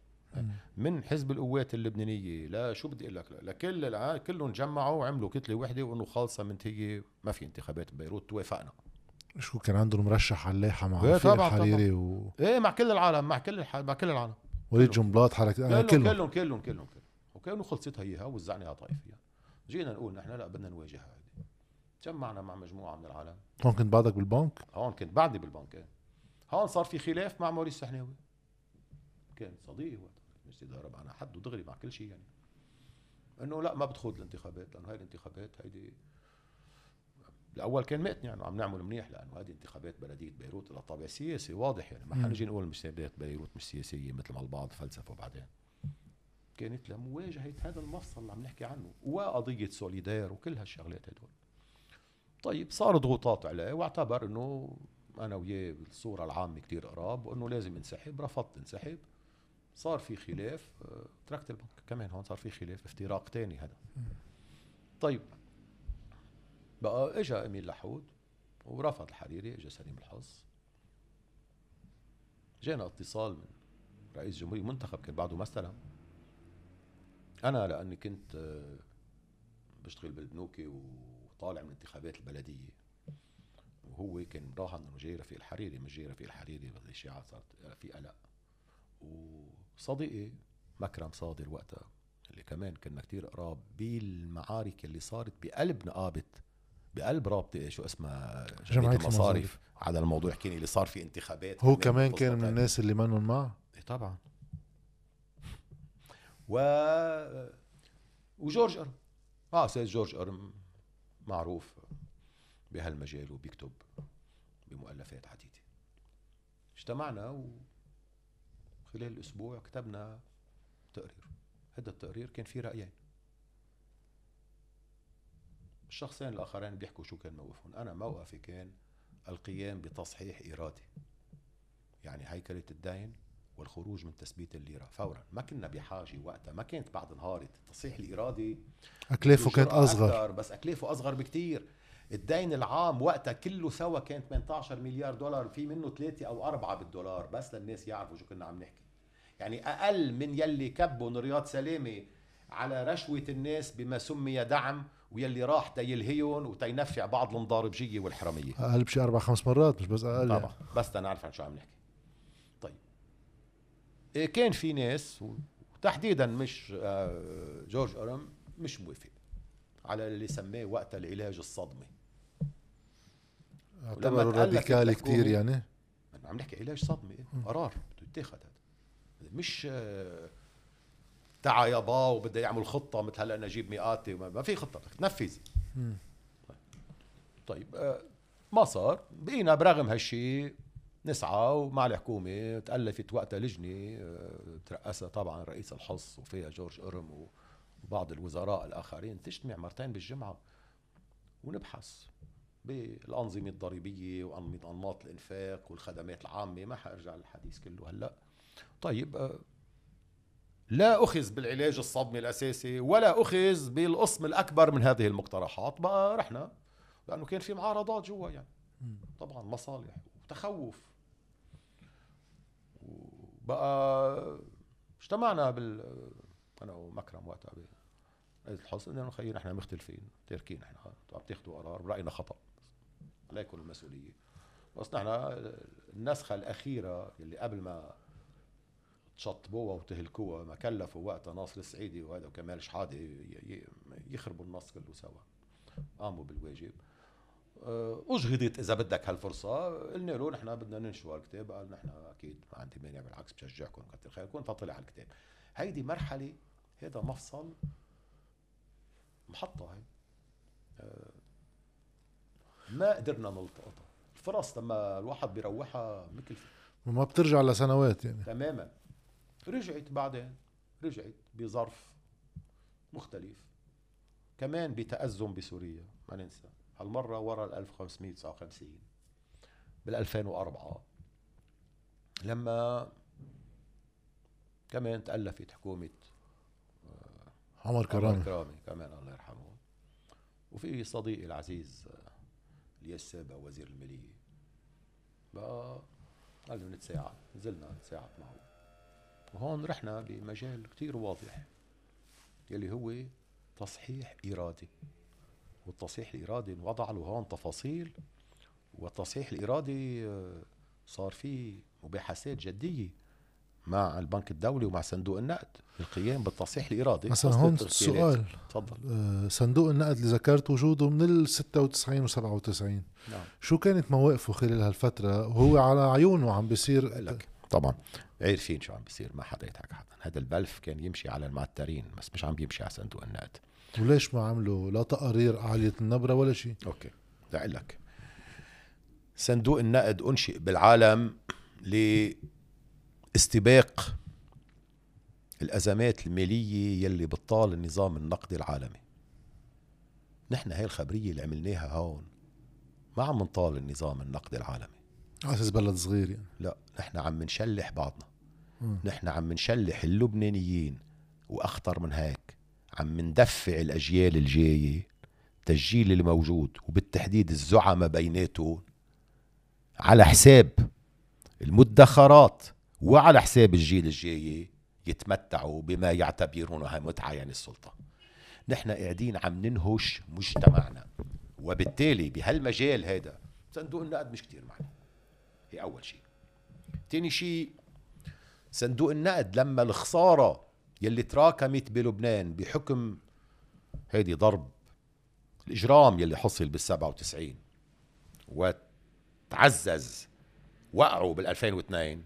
من حزب القوات اللبنانية لا شو بدي أقول لك لكل الع... كلهم جمعوا وعملوا كتلة وحدة وإنه خالصة منتهيه ما في انتخابات ببيروت توافقنا. شو كان عندهم مرشح على اللائحة مع رفيق الحريري و... إيه مع كل العالم مع كل الح... مع كل العالم. وليد جنبلاط حركه كلهم كلهم. كلهم كلهم كلهم وكانوا خلصتها اياها وزعناها طائفيا جينا نقول نحن لا بدنا نواجهها جمعنا مع مجموعة من العالم. هون كنت بعدك بالبنك؟ هون كنت بعدي بالبنك إيه. هون صار في خلاف مع موريس السحناوي كان صديق وقت مش ضرب أنا حد ودغري مع كل شيء يعني. إنه لا ما بتخوض الانتخابات لأنه هاي الانتخابات هيدي الأول كان مقتنع يعني انه عم نعمل منيح لأنه هذه انتخابات بلدية بيروت لها طابع سياسي واضح يعني. ما حنجي نقول مش بيروت مش سياسية مثل ما البعض فلسفه بعدين. كانت لمواجهة هذا المفصل اللي عم نحكي عنه وقضية سوليدير وكل هالشغلات هدول. طيب صار ضغوطات عليه واعتبر إنه أنا وياه بالصورة العامة كتير قراب وإنه لازم انسحب رفضت انسحب صار في خلاف آه، تركت البنك كمان هون صار في خلاف افتراق تاني هذا. طيب بقى اجى امين لحود ورفض الحريري اجى سليم الحظ. جانا اتصال من رئيس جمهورية منتخب كان بعده ما استلم أنا لأني كنت آه، بشتغل بالبنوكي وطالع من انتخابات البلدية. وهو كان مراهن انه جاي رفيق الحريري مش جاي رفيق الحريري بس الاشاعات صارت في قلق وصديقي مكرم صادر وقتها اللي كمان كنا كتير قراب بالمعارك اللي صارت بقلب نقابة بقلب رابطة شو اسمها جمعية المصارف على الموضوع حكيني اللي صار في انتخابات هو كمان كان من الناس اللي منهم معه؟ إيه طبعا. و وجورج أرم. آه أستاذ جورج أرم معروف بهالمجال وبيكتب بمؤلفات عديده اجتمعنا وخلال الأسبوع كتبنا تقرير. هذا التقرير كان فيه رأيين. الشخصين الآخرين بيحكوا شو كان موقفهم. أنا موقفي كان القيام بتصحيح ارادي يعني هيكله الدين والخروج من تثبيت الليرة. فورا. ما كنا بحاجة وقتها ما كانت بعد نهار التصحيح الارادي أكلافه كانت أصغر. بس أكلافه أصغر بكتير. الدين العام وقتها كله سوا كان 18 مليار دولار في منه ثلاثة أو أربعة بالدولار بس للناس يعرفوا شو كنا عم نحكي. يعني أقل من يلي كبهم رياض سلامة على رشوة الناس بما سمي دعم ويلي راح تيلهيهم وتينفع بعض المضاربجية والحرامية أقل بشي أربع خمس مرات مش بس أقل. طبعا. بس تنعرف عن شو عم نحكي. طيب. إيه كان في ناس وتحديدا مش آه، جورج أرم مش موافق على اللي سماه وقتها العلاج الصدمي اعتبروا راديكالي كثير يعني. عم نحكي علاج صدمي قرار بده يتاخذ هذا. مش آه، تعا يابا وبده يعمل خطة مثل هلأ نجيب مئاتي ما في خطة بدك تنفذ. طيب آه، ما صار. بقينا برغم هالشيء نسعى ومع الحكومة تألفت وقتها لجنة آه، ترأسها طبعا رئيس الحص وفيها جورج أرم وبعض الوزراء الآخرين. تجتمع مرتين بالجمعة ونبحث بالأنظمة الضريبية وأنماط الإنفاق والخدمات العامة. ما حأرجع للحديث كله هلأ. طيب آه، لا أخذ بالعلاج الصدمي الأساسي ولا أخذ بالقسم الأكبر من هذه المقترحات. بقى رحنا لأنه كان في معارضات جوا يعني. طبعا مصالح وتخوف. وبقى اجتمعنا بال أنا ومكرم وقتها بقيت الحصن انه خيي نحن مختلفين تاركين نحن عم تاخذوا قرار برأينا خطأ. عليكم المسؤولية. بس نحن النسخة الأخيرة اللي قبل ما تشطبوها وتهلكوها ما كلفوا وقتها ناصر السعيدي وهذا وكمال شحاده يخربوا النص كله سوا. قاموا بالواجب. آه، اجهضت إذا بدك هالفرصة. قلنا له نحن بدنا ننشر الكتاب قال نحن أكيد ما عندي مانع بالعكس بشجعكم كثر خيركم فطلع الكتاب. هيدي مرحلة هذا مفصل محطة هي. آه، ما قدرنا نلتقطها. الفرص لما الواحد بيروحها مكلفه وما بترجع لسنوات يعني. تماما. رجعت بعدين رجعت بظرف مختلف. كمان بتأزم بسوريا ما ننسى. هالمرة ورا ال 1559 بال 2004 لما كمان تألفت حكومة آه، عمر كرامي. عمر كرامي كمان الله يرحمه. وفي صديقي العزيز آه، الياس سابا وزير المالية. بقى قال له نتساعد. نزلنا نتساعد معه. وهون رحنا بمجال كتير واضح يلي هو تصحيح إرادي. والتصحيح الإرادي انوضع له هون تفاصيل والتصحيح الإرادي آه، صار فيه مباحثات جدية مع البنك الدولي ومع صندوق النقد القيام بالتصحيح الإرادي. مثلا هون سؤال تفضل. آه، صندوق النقد اللي ذكرت وجوده من ال 96 و 97 نعم. شو كانت مواقفه خلال هالفترة؟ وهو على عيونه عم بيصير لك. طبعا. عارفين شو عم بيصير ما حدا يضحك حدا. هذا البلف كان يمشي على المعترين بس مش عم بيمشي على صندوق النقد. وليش ما عملوا لا تقارير عالية النبرة ولا شيء؟ أوكي بدي لك. صندوق النقد أنشئ بالعالم لاستباق الأزمات المالية يلي بتطال النظام النقدي العالمي. نحن هاي الخبرية اللي عملناها هون ما عم نطال النظام النقدي العالمي. على أساس بلد صغير يعني. لا نحن عم نشلح بعضنا. نحن عم نشلح اللبنانيين وأخطر من هيك عم ندفع الأجيال الجاية التسجيل اللي موجود وبالتحديد الزعماء بيناتهم على حساب المدخرات وعلى حساب الجيل الجاي يتمتعوا بما يعتبرونها متعة يعني السلطة. نحن قاعدين عم ننهش مجتمعنا وبالتالي بهالمجال هذا صندوق النقد مش كتير معنا. هي أول شيء. تاني شيء صندوق النقد لما الخسارة يلي تراكمت بلبنان بحكم هيدي ضرب الإجرام يلي حصل بال 97 وتعزز وقعوا بال 2002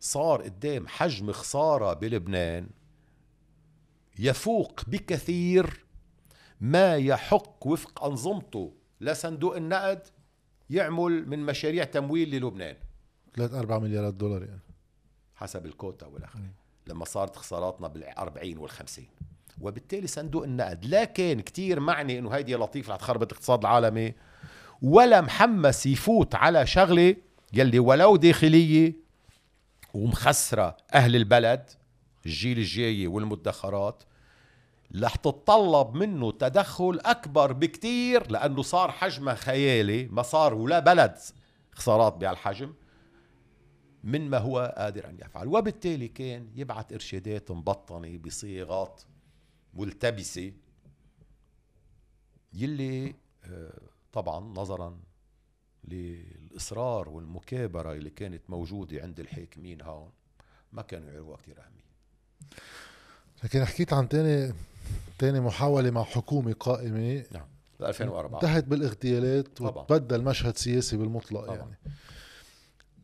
صار قدام حجم خسارة بلبنان يفوق بكثير ما يحق وفق أنظمته لصندوق النقد يعمل من مشاريع تمويل للبنان. 3 4 مليارات دولار يعني. حسب الكوتا والآخرين لما صارت خساراتنا بال40 وال50 وبالتالي صندوق النقد لا كان كتير معني إنه هيدي لطيفه رح تخربط الاقتصاد العالمي ولا محمس يفوت على شغلة يلي ولو داخلية ومخسرة أهل البلد الجيل الجاي والمدخرات رح تتطلب منه تدخل أكبر بكتير لأنه صار حجمه خيالي ما صار ولا بلد خسارات بهالحجم من ما هو قادر أن يفعل. وبالتالي كان يبعث إرشادات مبطنة بصيغات ملتبسة يلي آه، طبعا نظرا للإصرار والمكابرة اللي كانت موجودة عند الحاكمين هون ما كانوا يعرفوها كثير أهمية. لكن حكيت عن تاني تاني محاولة مع حكومة قائمة. نعم 2004 انتهت بالاغتيالات طبعا. وتبدل مشهد سياسي بالمطلق طبعا. يعني.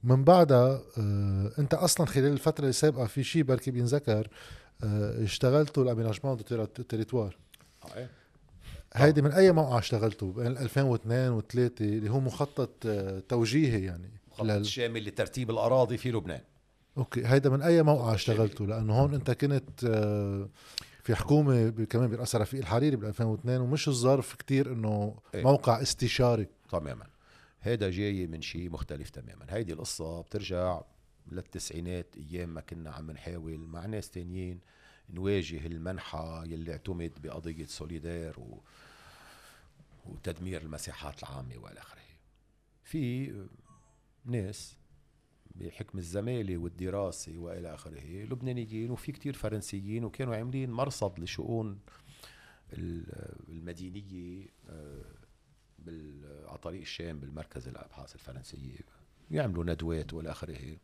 من بعدها آه انت أصلا خلال الفترة السابقة في شيء بركي بينذكر آه اشتغلتوا ال aménagement du territoire. آه، إيه. هيدي من أي موقع اشتغلتوا؟ بين 2002 و3 اللي هو مخطط آه توجيهي يعني خطط لل- شامل لترتيب الأراضي في لبنان. أوكي هيدا من أي موقع اشتغلتوا؟ لأنه هون انت كنت آه، في حكومة كمان برأسها رفيق الحريري بال 2002 ومش الظرف كتير إنه إيه. موقع استشاري. تماما. هيدا جاي من شيء مختلف تماما. هيدي القصة بترجع للتسعينات أيام ما كنا عم نحاول مع ناس تانيين نواجه المنحى يلي اعتمد بقضية سوليدير و... وتدمير المساحات العامة وإلى آخره. في ناس بحكم الزمالة والدراسة وإلى آخره. لبنانيين وفي كتير فرنسيين وكانوا عاملين مرصد لشؤون ال- المدينية آه،. على طريق الشام بالمركز الأبحاث الفرنسية. يعملوا ندوات وإلى آخره.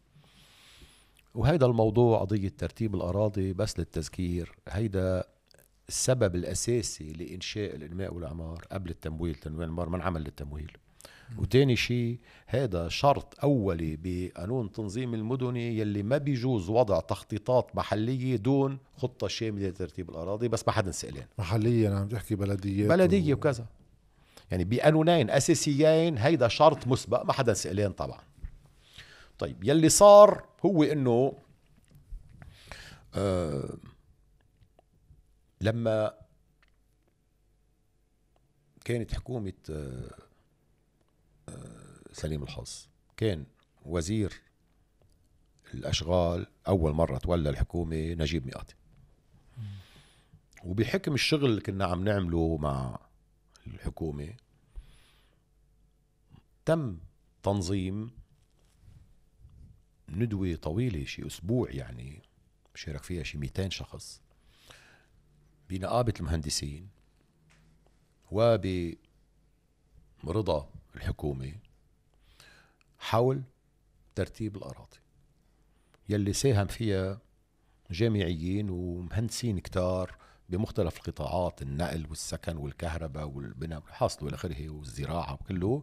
وهيدا الموضوع قضية ترتيب الأراضي بس للتذكير. هيدا السبب الأساسي لإنشاء الإنماء والإعمار قبل التمويل تنويع الاعمار ما انعمل للتمويل؟ وتاني شيء هذا شرط أولي بقانون تنظيم المدني يلي ما بيجوز وضع تخطيطات محلية دون خطة شاملة لترتيب الأراضي بس ما حدا سألان. محليا عم تحكي بلديات بلدية و... وكذا. يعني بقانونين أساسيين هيدا شرط مسبق ما حدا سألان طبعا. طيب يلي صار هو إنه آه لما كانت حكومة آه سليم الحظ. كان وزير الأشغال أول مرة تولى الحكومة نجيب مئاتي. وبحكم الشغل اللي كنا عم نعمله مع الحكومة تم تنظيم ندوة طويلة شي أسبوع يعني شارك فيها شي 200 شخص بنقابة المهندسين وبرضا الحكومة حول ترتيب الأراضي. يلي ساهم فيها جامعيين ومهندسين كتار بمختلف القطاعات النقل والسكن والكهرباء والبناء والحاصل والى اخره والزراعة وكله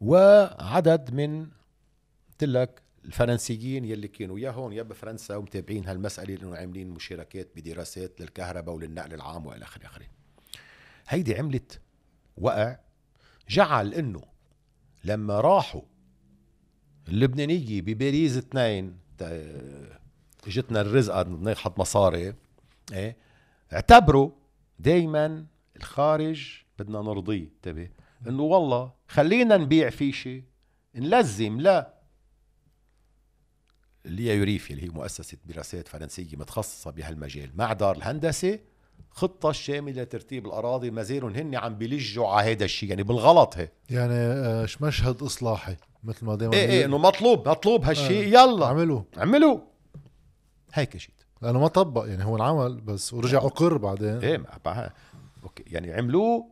وعدد من لك الفرنسيين يلي كانوا يا هون يا بفرنسا ومتابعين هالمسألة لأنه عاملين مشاركات بدراسات للكهرباء وللنقل العام وإلى آخره آخره. هيدي عملت وقع جعل إنه لما راحوا اللبنانية بباريس اثنين اجتنا الرزقة ناخد مصاري إيه؟ اعتبروا دايما الخارج بدنا نرضيه انتبه؟ إنه والله خلينا نبيع فيشه نلزم لا. اللي يوريفي اللي هي مؤسسة دراسات فرنسية متخصصة بهالمجال مع دار الهندسة خطة شاملة لترتيب الأراضي. ما زالوا هن عم بيلجوا على هذا الشيء. يعني بالغلط هي يعني آه ش- مشهد إصلاحي؟ مثل ما دائما إيه إيه إنه مطلوب مطلوب هالشيء. يلا. عملوا عملوا هيك شيء لأنه ما طبق يعني هو انعمل بس. ورجع أقر بعدين. إيه ما أوكي. يعني عملوه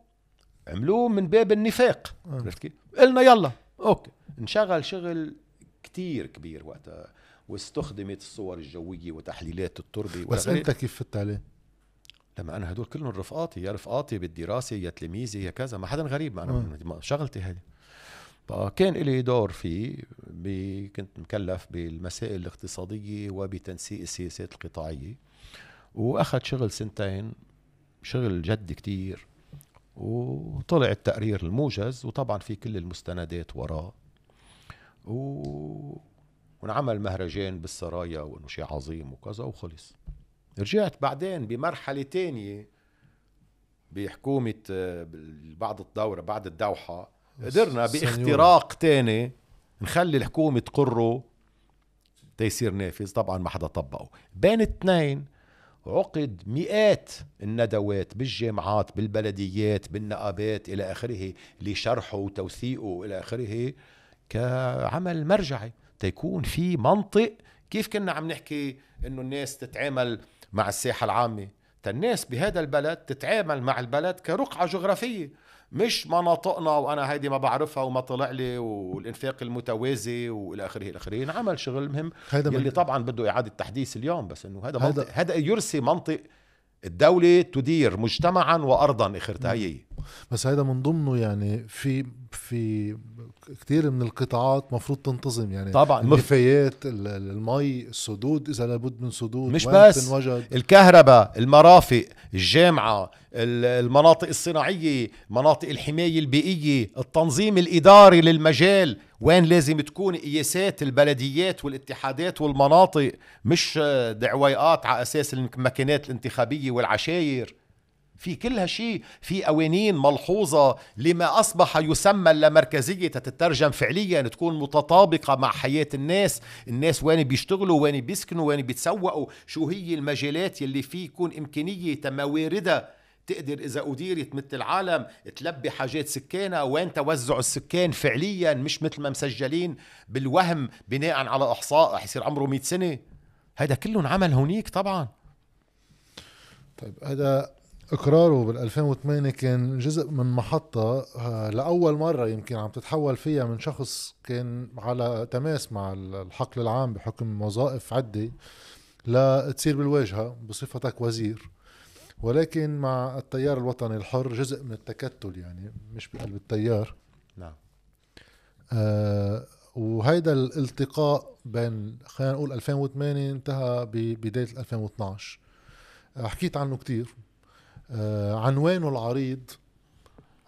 عملوه من باب النفاق. آه. عرفت كيف؟ قلنا يلا. أوكي. انشغل شغل كتير كبير وقتها واستخدمت الصور الجوية وتحليلات التربة بس. أنت كيف فت عليه؟ لما أنا هدول كلهم رفقاتي يا رفقاتي بالدراسة يا تلاميذي يا كذا. ما حدا غريب ما أنا شغلتي هذه فكان لي دور فيه كنت مكلف بالمسائل الاقتصادية وبتنسيق السياسات القطاعية. وأخذ شغل سنتين شغل جد كتير. وطلع التقرير الموجز وطبعا في كل المستندات وراه و... ونعمل مهرجان بالسرايا وإنه شيء عظيم وكذا وخلص. رجعت بعدين بمرحلة تانية بحكومة آه، بعد الدورة بعد الدوحة. قدرنا. باختراق تاني نخلي الحكومة تقره. تيصير نافذ طبعا ما حدا طبقه. بين الاثنين عقد مئات الندوات بالجامعات بالبلديات بالنقابات إلى آخره لشرحه وتوثيقه إلى آخره كعمل مرجعي. تيكون في منطق كيف كنا عم نحكي إنه الناس تتعامل مع الساحه العامة. الناس بهذا البلد تتعامل مع البلد كرقعة جغرافية مش مناطقنا وأنا هيدي ما بعرفها وما طلع لي والإنفاق المتوازي وإلى آخره إلى آخره. عمل شغل مهم هذا يلي طبعا بده إعادة تحديث اليوم بس إنه هذا هذا, هذا يرسي منطق الدولة تدير مجتمعا وأرضا إخرتها هي بس هذا من ضمنه يعني في في كثير من القطاعات مفروض تنتظم يعني طبعا النفايات المي السدود إذا لابد من سدود مش بس تنوجد. الكهرباء المرافق الجامعة المناطق الصناعية مناطق الحماية البيئية التنظيم الإداري للمجال وين لازم تكون قياسات البلديات والاتحادات والمناطق مش دعويات على أساس الماكينات الانتخابية والعشاير في كل هالشيء في قوانين ملحوظة لما أصبح يسمى اللامركزية تترجم فعليا تكون متطابقة مع حياة الناس. الناس وين بيشتغلوا وين بيسكنوا وين بيتسوقوا. شو هي المجالات يلي في يكون إمكانية مواردها تقدر إذا أديرت مثل العالم تلبي حاجات سكانها. وين توزع السكان فعليا؟ مش مثل ما مسجلين بالوهم بناء على إحصاء رح يصير عمره 100 سنة. هذا كله عمل هونيك طبعا. طيب هذا إقراره بال 2008 كان جزء من محطة آه، لأول مرة يمكن عم تتحول فيها من شخص كان على تماس مع الحقل العام بحكم وظائف عدة لتصير بالواجهة بصفتك وزير. ولكن مع التيار الوطني الحر جزء من التكتل يعني مش بقلب التيار. نعم. آه وهيدا الالتقاء بين خلينا نقول 2008 انتهى ببداية 2012 حكيت عنه كتير. آه عنوانه العريض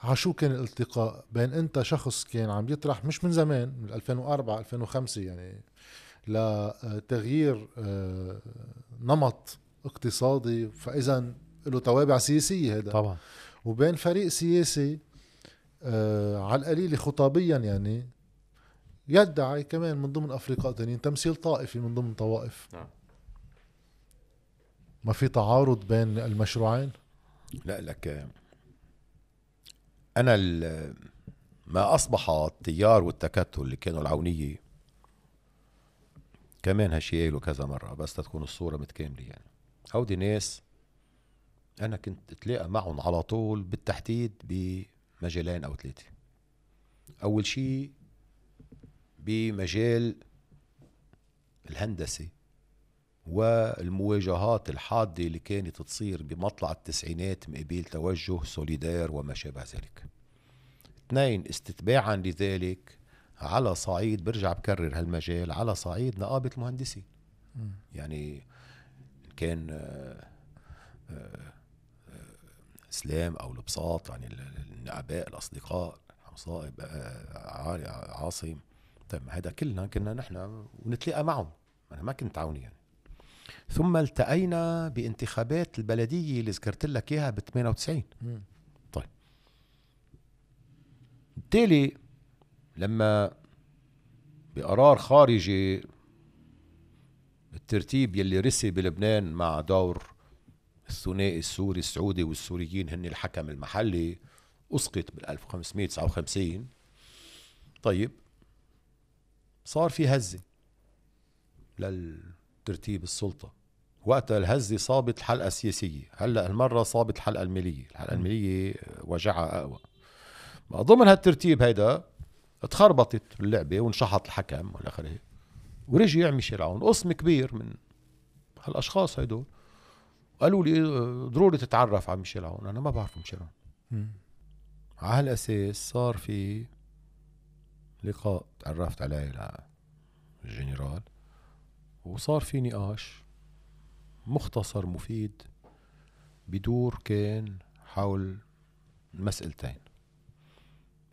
عشو كان الالتقاء بين انت شخص كان عم يطرح مش من زمان من 2004 2005 يعني لتغيير آه نمط اقتصادي فإذا له توابع سياسية هذا طبعا. وبين فريق سياسي آه على القليل خطابيا يعني يدعي كمان من ضمن افرقاء تانيين تمثيل طائفي من ضمن طوائف. نعم. ما في تعارض بين المشروعين؟ لا لك أنا ما أصبح التيار والتكتل اللي كانوا العونية كمان هالشيء قايله كذا مرة بس تكون الصورة متكاملة يعني. هودي ناس أنا كنت اتلاقى معهم على طول بالتحديد بمجالين أو ثلاثة. أول شيء بمجال الهندسة. والمواجهات الحادة اللي كانت تصير بمطلع التسعينات مقابل توجه سوليدار وما شابه ذلك. اثنين استتباعا لذلك على صعيد برجع بكرر هالمجال على صعيد نقابة المهندسين. يعني كان آه، آه، اسلام أو البساط يعني النقباء الأصدقاء صائب آه، عاصم. طيب هذا كلنا كنا نحن ونتلاقى معهم. أنا ما كنت عوني يعني ثم التقينا بانتخابات البلديه اللي ذكرت لك اياها ب 98 طيب. بالتالي لما بقرار خارجي الترتيب يلي رسي بلبنان مع دور الثنائي السوري السعودي والسوريين هن الحكم المحلي أسقط بال 1559 طيب. صار في هزة للترتيب السلطة. وقتها الهزه صابت الحلقة السياسيه هلأ المرة صابت الحلقة الماليه الحلقة الماليه وجعها أقوى. ضمن هالترتيب هيدا تخربطت اللعبة وانشحط الحكم والى آخره. ورجع ميشيل عون قسم كبير من هالأشخاص هيدول. قالوا لي ضروري تتعرف على ميشيل عون أنا ما بعرف ميشيل عون على هالأساس صار في لقاء تعرفت عليه للجنرال وصار في نقاش مختصر مفيد بدور كان حول مسألتين.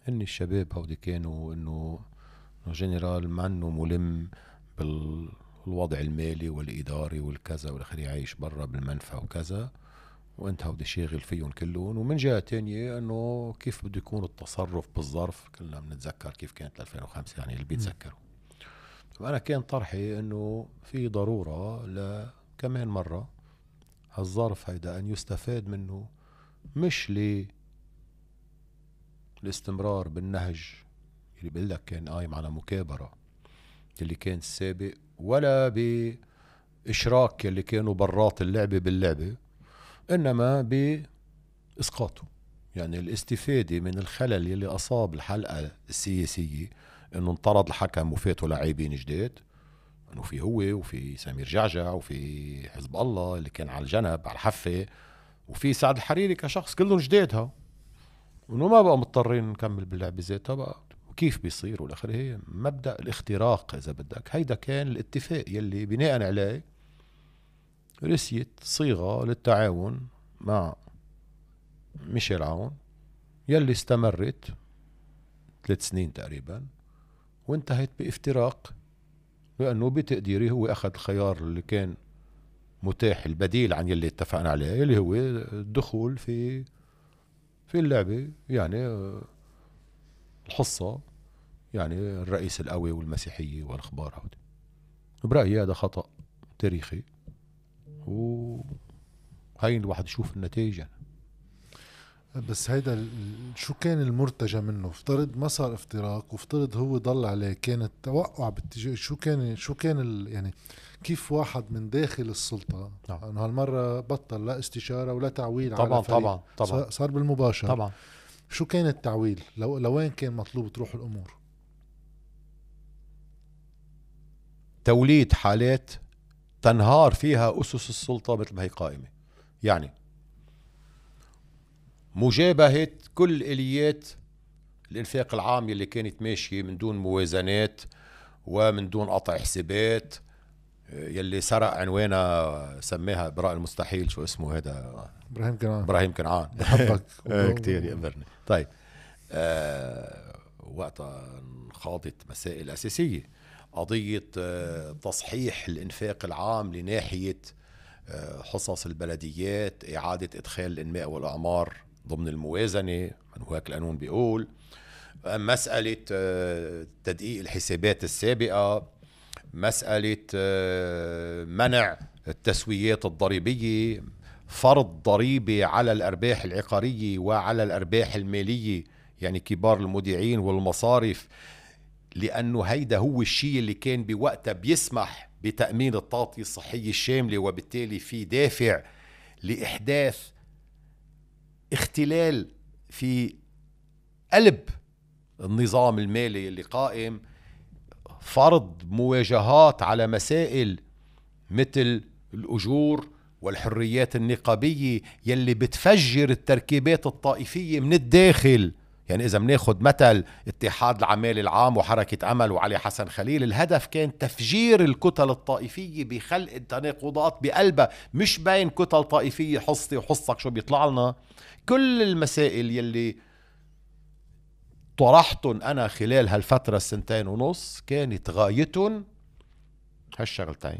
هن الشباب هودي كانوا إنه جنرال منه ملم بالوضع المالي والإداري والكذا والاخري عايش برا بالمنفى وكذا وإنت هودي شاغل فيهم كلهم. ومن جهة تانية إنه كيف بده يكون التصرف بالظرف كلنا بنتذكر كيف كانت 2005 يعني اللي بيتذكروا. فانا كان طرحي إنه في ضرورة ل كمان مرة هالظرف هيدا أن يستفاد منه مش ل الاستمرار بالنهج اللي بقول لك كان قايم على مكابرة اللي كان السابق ولا بإشراك اللي كانوا برات اللعبة باللعبة إنما بإسقاطه. يعني الاستفادة من الخلل يلي أصاب الحلقة السياسية إنه انطرد الحكم وفاتوا لاعبين جداد إنه في هو وفي سمير جعجع وفي حزب الله اللي كان على الجنب على الحفة. وفي سعد الحريري كشخص كلهم جداد وانه ما بقى مضطرين نكمل باللعبه ذاتها بقى. وكيف بيصير والاخر مبدأ الاختراق إذا بدك. هيدا كان الاتفاق يلي بناء عليه رسيت صيغة للتعاون مع ميشيل عون يلي استمرت ثلاث سنين تقريبا. وانتهت بافتراق لأنه بتقديري هو أخذ الخيار اللي كان متاح البديل عن يلي اتفقنا عليه اللي هو الدخول في في اللعبة يعني الحصة يعني الرئيس القوي والمسيحية والأخبار هودي برأيي هذا خطأ تاريخي وهي الواحد يشوف النتائج يعني. بس هيدا شو كان المرتجى منه؟ افترض ما صار افتراق وافترض هو ضل عليه كانت توقع باتجاه شو كان شو كان يعني كيف واحد من داخل السلطة؟ نعم. إنه هالمرة بطل لا استشارة ولا تعويل طبعا على طبعا طبعا. صار بالمباشر طبعا. شو كان التعويل؟ لو لوين كان مطلوب تروح الأمور؟ توليد حالات تنهار فيها أسس السلطة مثل ما هي قائمة. يعني مجابهة كل إليات الإنفاق العام اللي كانت ماشية من دون موازنات ومن دون قطع حسابات يلي سرق عنوانها سماها براء المستحيل. شو اسمه هذا؟ إبراهيم كنعان. إبراهيم كنعان. بحبك. <laughs> كثير يقبرني طيب آه وقتها انخاضت مسائل أساسية. قضية آه تصحيح الإنفاق العام لناحية آه حصص البلديات إعادة إدخال الانماء والأعمار ضمن الموازنة من هيك القانون بيقول. مسألة آه، تدقيق الحسابات السابقة. مسألة آه، منع التسويات الضريبية. فرض ضريبة على الأرباح العقارية وعلى الأرباح المالية يعني كبار المودعين والمصارف. لأنه هيدا هو الشيء اللي كان بوقتها بيسمح بتأمين التغطية الصحية الشاملة وبالتالي في دافع لإحداث اختلال في قلب النظام المالي اللي قائم فرض مواجهات على مسائل مثل الأجور والحريات النقابية يلي بتفجر التركيبات الطائفية من الداخل. يعني إذا بناخد مثل اتحاد العمال العام وحركة أمل وعلي حسن خليل الهدف كان تفجير الكتل الطائفية بخلق التناقضات بقلبها مش بين كتل طائفية حصتي وحصتك شو بيطلع لنا. كل المسائل يلي طرحتهم أنا خلال هالفترة السنتين ونص كانت غايتهم هالشغلتين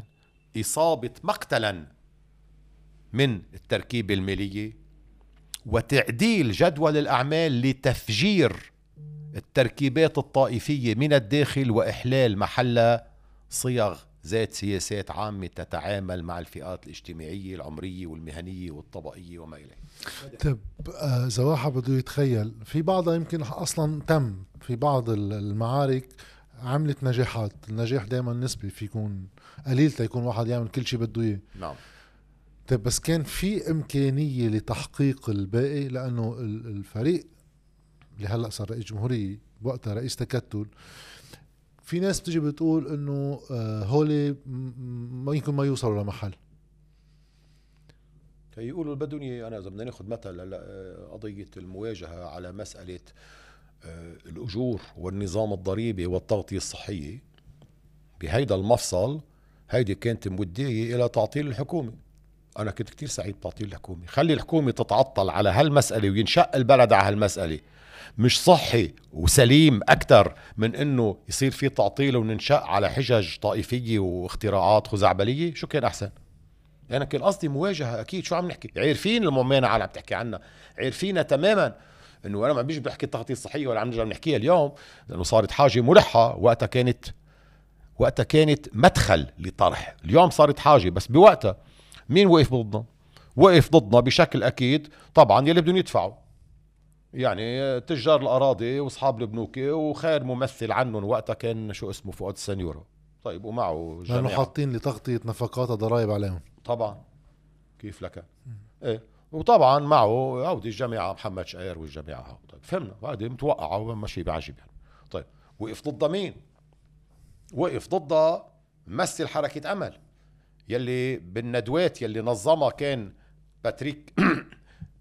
إصابة مقتلا من التركيبة المالية وتعديل جدول الأعمال لتفجير التركيبات الطائفية من الداخل وإحلال محلها صيغ ذات سياسات عامة تتعامل مع الفئات الاجتماعية العمرية والمهنية والطبقية وما إليه طيب إذا آه واحد بده يتخيل في بعضها يمكن أصلا تم في بعض المعارك عملت نجاحات النجاح دائما نسبي في يكون قليل تيكون واحد يعمل كل شيء بده إياه. نعم. طيب بس كان في إمكانية لتحقيق الباقي؟ لأنه الفريق اللي هلأ صار رئيس جمهورية وقتها رئيس تكتل في ناس بتجي بتقول إنه آه، هولي ما يمكن ما يوصلوا لمحل. يقولوا بدهم أنا إذا بدنا ناخذ مثل هلأ آه، قضية المواجهة على مسألة آه، الأجور والنظام الضريبي والتغطية الصحية بهيدا المفصل هيدي كانت مودية إلى تعطيل الحكومة. أنا كنت كتير سعيد بتعطيل الحكومة. خلي الحكومة تتعطل على هالمسألة وينشق البلد على هالمسألة. مش صحي وسليم أكثر من أنه يصير في تعطيل وننشأ على حجج طائفية واختراعات خزعبلية. شو كان أحسن؟ أنا كان قصدي مواجهة أكيد. شو عم نحكي؟ عارفين الممانعة اللي عم تحكي عنها. عارفين تماما إنه أنا ما بيجي بحكي التغطيه الصحيه ولا عم نرجع نحكيها اليوم لأنه صارت حاجة ملحه وقتها كانت وقتها كانت مدخل لطرح. اليوم صارت حاجة بس بوقتها مين وقف ضدنا؟ وقف ضدنا بشكل أكيد طبعا يلي بدهم يدفعوا. يعني تجار الأراضي وأصحاب البنوك وخير ممثل عنهم وقتها كان شو اسمه فؤاد السنيورة. طيب ومعه جماعة لأنه حاطين لتغطية نفقات ضرائب عليهم. طبعا. كيف لك؟ إيه. وطبعا معه عودي الجامعة محمد شقير والجامعة طيب فهمنا. هذه متوقعة وماشي بعجب يعني طيب وقف ضد مين؟ وقف ضد ممثل حركة أمل. يلي بالندوات يلي نظمها كان باتريك <clears throat>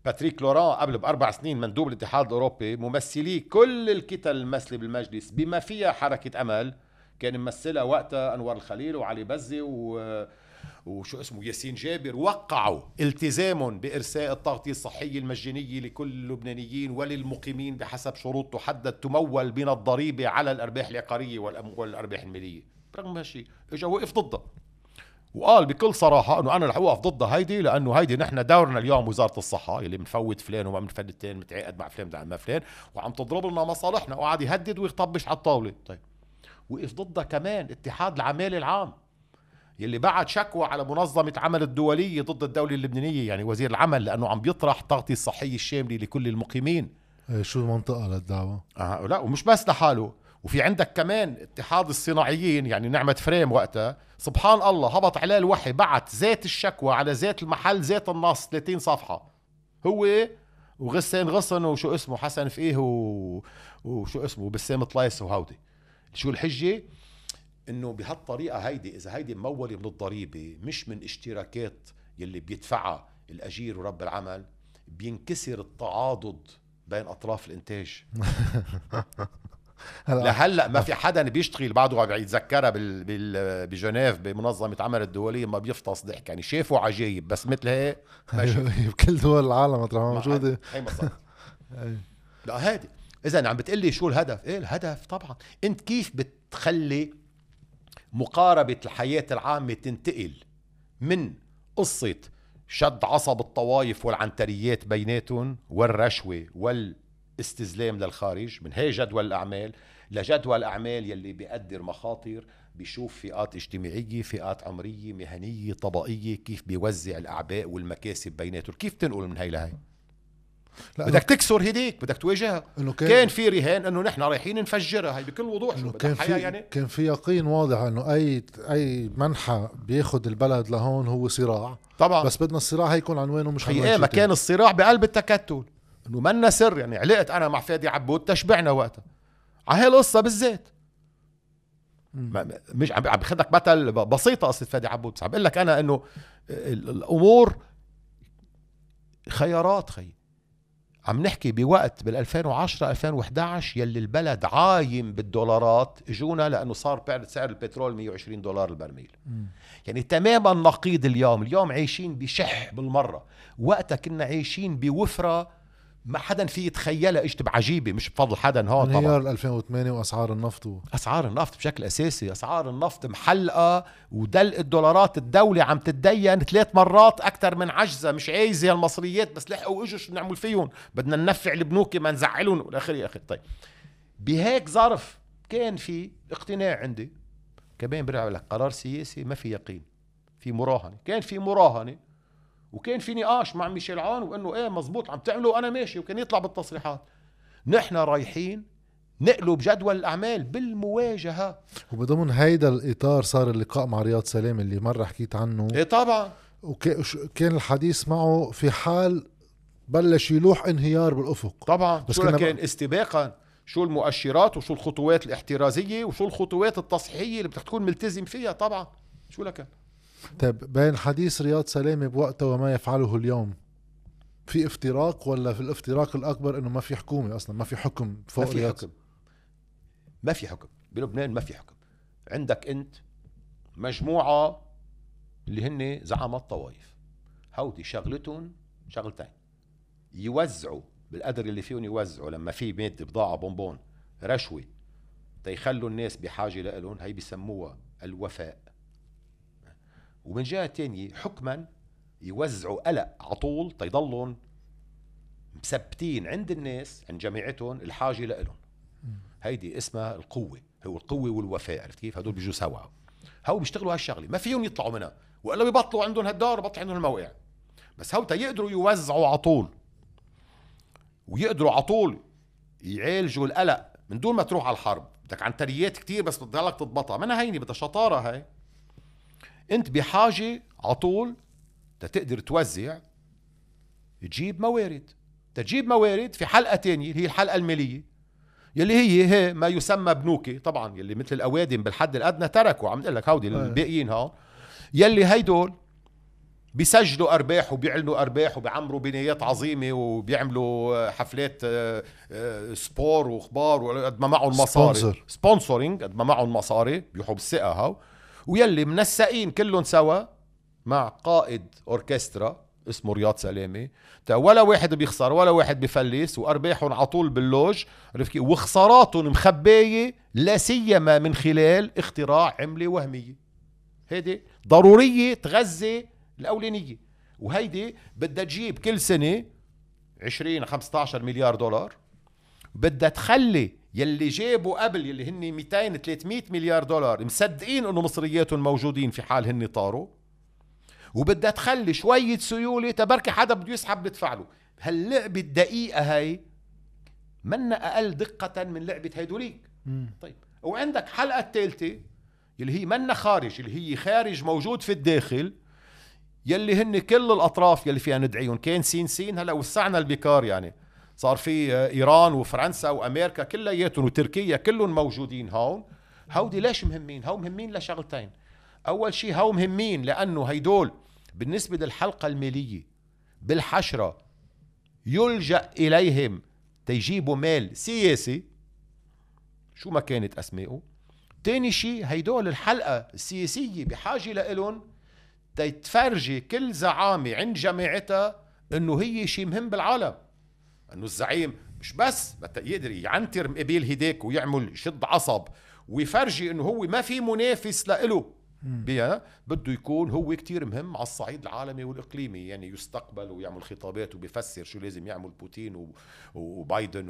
باتريك لوران قبل بأربع سنين مندوب الاتحاد الأوروبي ممثلي كل الكتل الممثله بالمجلس بما فيها حركة أمل. كان ممثلها وقتها أنور الخليل وعلي بزي و وشو اسمه ياسين جابر. وقعوا التزام بإرساء التغطية الصحية المجانية لكل اللبنانيين وللمقيمين بحسب شروط تحدد تمول من الضريبة على الأرباح العقارية والأرباح المالية. رغم هالشيء اجى وقف ضدها. وقال بكل صراحة إنه أنا رح أوقف ضدها هيدي لأنه هيدي نحن دورنا اليوم وزارة الصحة اللي بنفوت فلان وما بنفوت الثاني متعاقد مع فلان مع فلان وعم تضرب لنا مصالحنا وقعد يهدد ويطبش على الطاولة. طيب وقف ضدها كمان اتحاد العماله العام يلي بعد شكوى على منظمة عمل الدولية ضد الدولة اللبنانية يعني وزير العمل لأنه عم بيطرح التغطية الصحية الشاملة لكل المقيمين. إيه شو المنطقة للدعوة؟ آه لا ومش بس لحاله. وفي عندك كمان اتحاد الصناعيين يعني نعمة فريم وقتها. سبحان الله هبط عليه الوحي بعت زيت الشكوى على زيت المحل زيت النص 30 صفحة. هو وغسان غصن وشو اسمه حسن فقيه و... وشو اسمه بسام طلايس وهودي. شو الحجة؟ إنه بهالطريقة هيدي إذا هيدي ممولة من الضريبة مش من اشتراكات يلي بيدفعها الأجير ورب العمل بينكسر التعاضد بين أطراف الإنتاج. <laughs> لهلأ ما في حدا بيشتغل بعده عم يتذكرها بال... بال... بجنيف بمنظمة عمل الدوليه ما بيفطس ضحك. يعني شافوا عجايب بس مثل هيك <laughs> <laughs> بكل دول العالم مطرح موجوده هي <laughs> لا هادي. إذا عم بتقلي شو الهدف؟ إيه الهدف طبعا. أنت كيف بتخلي مقاربة الحياة العامة تنتقل من قصة شد عصب الطوائف والعنتريات بيناتهم والرشوة وال استزلام للخارج من هي جدول الأعمال لجدول الأعمال يلي بيقدر مخاطر بيشوف فئات اجتماعية فئات عمرية مهنية طبقية كيف بيوزع الأعباء والمكاسب بيناتهم. كيف تنقل من هاي لهي لا بدك تكسر هديك بدك تواجهها. إنه كان, كان في رهان إنه نحن رايحين نفجرها. هي بكل وضوح شو كان في يعني. كان في يقين واضح إنه أي أي منحى بياخذ البلد لهون هو صراع. طبعا. بس بدنا الصراع هيكون عنوانه مش هي إيه ما كان الصراع بقلب التكتل. إنه منا سر يعني علقت أنا مع فادي عبود تشبعنا وقتها. على هي القصة بالذات. مش عم باخذك مثل بسيطة قصة فادي عبود. بس عم بقول لك أنا إنه الأمور خيارات خي. عم نحكي بوقت بال 2010 2011 يلي البلد عايم بالدولارات إجونا لأنه صار سعر البترول 120 دولار البرميل. يعني تماما نقيض اليوم. اليوم عايشين بشح بالمرة. وقتها كنا عايشين بوفرة ما حدا في يتخيلها اجت بعجيبه مش بفضل حدا هون طبعا. انهيار 2008 وأسعار النفط. و... أسعار النفط بشكل أساسي أسعار النفط محلقة ودلق الدولارات الدولة عم تتدين ثلاث مرات أكثر من عجزة مش عايزه المصريات بس لحقوا اجوا شو نعمل فيهم بدنا ننفع البنوك ما نزعلهم والاخر يا أخي طيب بهيك ظرف كان في اقتناع عندي كمان برجع لك قرار سياسي ما في يقين في مراهنة كان في مراهنة وكان في نقاش مع ميشيل عون وإنه إيه مزبوط عم تعملوا وأنا ماشي وكان يطلع بالتصريحات. نحن رايحين نقلب جدول الأعمال بالمواجهة. وبضمن هيدا الإطار صار اللقاء مع رياض سلام اللي مرة حكيت عنه. إيه طبعا. وكان الحديث معه في حال بلش يلوح انهيار بالأفق. طبعا. بس شو كان استباقا؟ شو المؤشرات وشو الخطوات الاحترازية وشو الخطوات التصحيحية اللي بدك تكون ملتزم فيها طبعا؟ شو لكن؟ طيب بين حديث رياض سلامة بوقته وما يفعله اليوم في افتراق ولا في الافتراق الأكبر إنه ما في حكومة أصلا ما في حكم فوق ما في رياض. حكم. ما في حكم. بلبنان ما في حكم. عندك أنت مجموعة اللي هن زعماء الطوائف هودي شغلتهم شغلتين. يوزعوا بالقدر اللي فيهم يوزعوا لما في مادة بضاعة بونبون رشوة تيخلوا الناس بحاجة لهم هي بسموها الوفاء. ومن جهة تانية حكما يوزعوا قلق على طول تيضلهم مثبتين عند الناس عند جماعتهم الحاجة لهم هيدي اسمها القوة هو القوة والوفاء عرفت كيف؟ هدول بيجوا سوا. هو بيشتغلوا هالشغلة ما فيهم يطلعوا منها. وإلا بيبطلوا عندهم هالدار وبطل عندهم الموقع بس هو يقدروا يوزعوا على طول. ويقدروا على طول يعالجوا القلق من دون ما تروح على الحرب. بدك عنتريات كتير بس بتضلك تضبطها. منها هيني بدها شطارة هاي. انت بحاجة على طول تقدر توزع تجيب موارد. تجيب موارد في حلقة تانية اللي هي الحلقة المالية يلي هي هي ما يسمى بنوكي طبعا يلي مثل الأوادم بالحد الأدنى تركوا. عم لك هودي الباقيين هون. يلي هيدول بيسجلوا أرباح وبيعلنوا أرباح وبيعمروا بنايات عظيمة وبيعملوا حفلات آه، آه، sport وأخبار وقد ما معهم مصاري. sponsoring قد ما معهم مصاري. بيروحوا بالثقة هاو. ويلي منسقين كلهم سوا مع قائد أوركسترا اسمه رياض سلامة. ولا واحد بيخسر ولا واحد بفلس وأرباحهم على طول باللوج. عرفت وخساراتهم مخباية لا سيما من خلال اختراع عملة وهمية. هيدي ضرورية تغذي الأولانية. وهيدي بدها تجيب كل سنة 20 15 مليار دولار. بدها تخلي يلي جابوا قبل يلي هن 200 300 مليار دولار مصدقين إنه مصرياتهم موجودين في حال هن طاروا. وبدها تخلي شوية سيولة تبركي حدا بده يسحب بدفع له هاللعبة الدقيقة هاي منا أقل دقة من لعبة هيدوليك. طيب وعندك حلقة الثالثة يلي هي منا خارج اللي هي خارج موجود في الداخل يلي هن كل الأطراف يلي فيها ندعيهم. كان سين سين هلا وسعنا البكار يعني. صار في إيران وفرنسا وأمريكا كلياتهم وتركيا كلهم موجودين هون. هودي ليش مهمين؟ هو مهمين لشغلتين. أول شيء هو مهمين لأنه هيدول بالنسبة للحلقة المالية بالحشرة يلجأ إليهم تيجيبوا مال سياسي. شو ما كانت اسمائه تاني شيء هيدول الحلقة السياسية بحاجة لإلهم تتفرجي كل زعامة عند جماعتها إنه هي شيء مهم بالعالم. إنه الزعيم مش بس يقدر يعنتر مقابل هديك ويعمل شد عصب ويفرجي إنه هو ما في منافس لإله. بها بده يكون هو كتير مهم على الصعيد العالمي والإقليمي يعني يستقبل ويعمل خطابات وبيفسر شو لازم يعمل بوتين وبايدن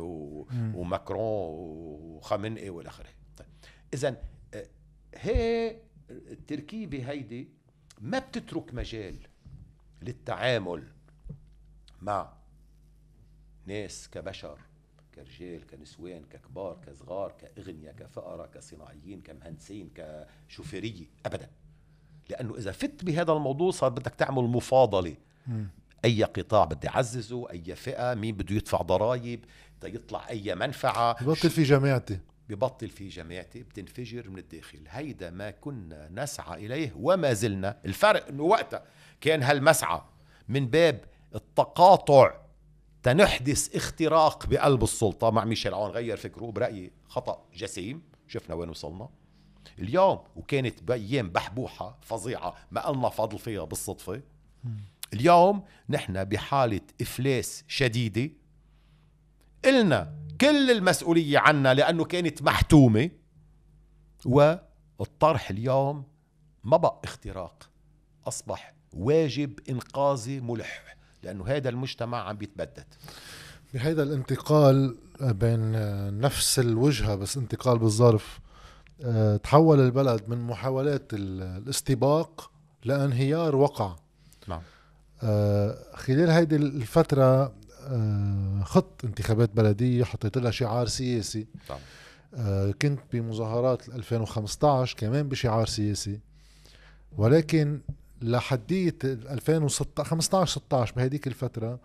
وماكرون وخامنئي والى آخره. طيب. اذا آه، هي التركيبة هيدي ما بتترك مجال للتعامل مع ناس كبشر كرجال كنسوان ككبار كصغار كأغنياء كفقراء كصناعيين كمهندسين كشوفيرية أبدا. لأنه إذا فت بهذا الموضوع صار بدك تعمل مفاضلة. أي قطاع بدي أعززه أي فئة مين بده يدفع ضرائب يطلع أي منفعة. ببطل في جماعتي ببطل في جماعتي بتنفجر من الداخل. هيدا ما كنا نسعى إليه وما زلنا. الفرق أنه وقتها كان هالمسعى من باب التقاطع تنحدث اختراق بقلب السلطة. مع ميشيل عون غير فكره برأيي خطأ جسيم. شفنا وين وصلنا. اليوم وكانت بأيام بحبوحة فظيعة ما قلنا فضل فيها بالصدفة. اليوم نحن بحالة إفلاس شديدة. إلنا كل المسؤولية عنا لأنه كانت محتومة. والطرح اليوم ما بقى اختراق. أصبح واجب إنقاذي ملح. لأنه هذا المجتمع عم بيتبدد. بهذا الانتقال بين نفس الوجهة بس انتقال بالظرف آه، تحول البلد من محاولات الاستباق لانهيار وقع. نعم. آه، خلال هيدي الفترة آه، خط انتخابات بلدية حطيت لها شعار سياسي. طبعا. كنت بمظاهرات 2015 كمان بشعار سياسي. ولكن لحدية 2016 15 16 بهديك الفترة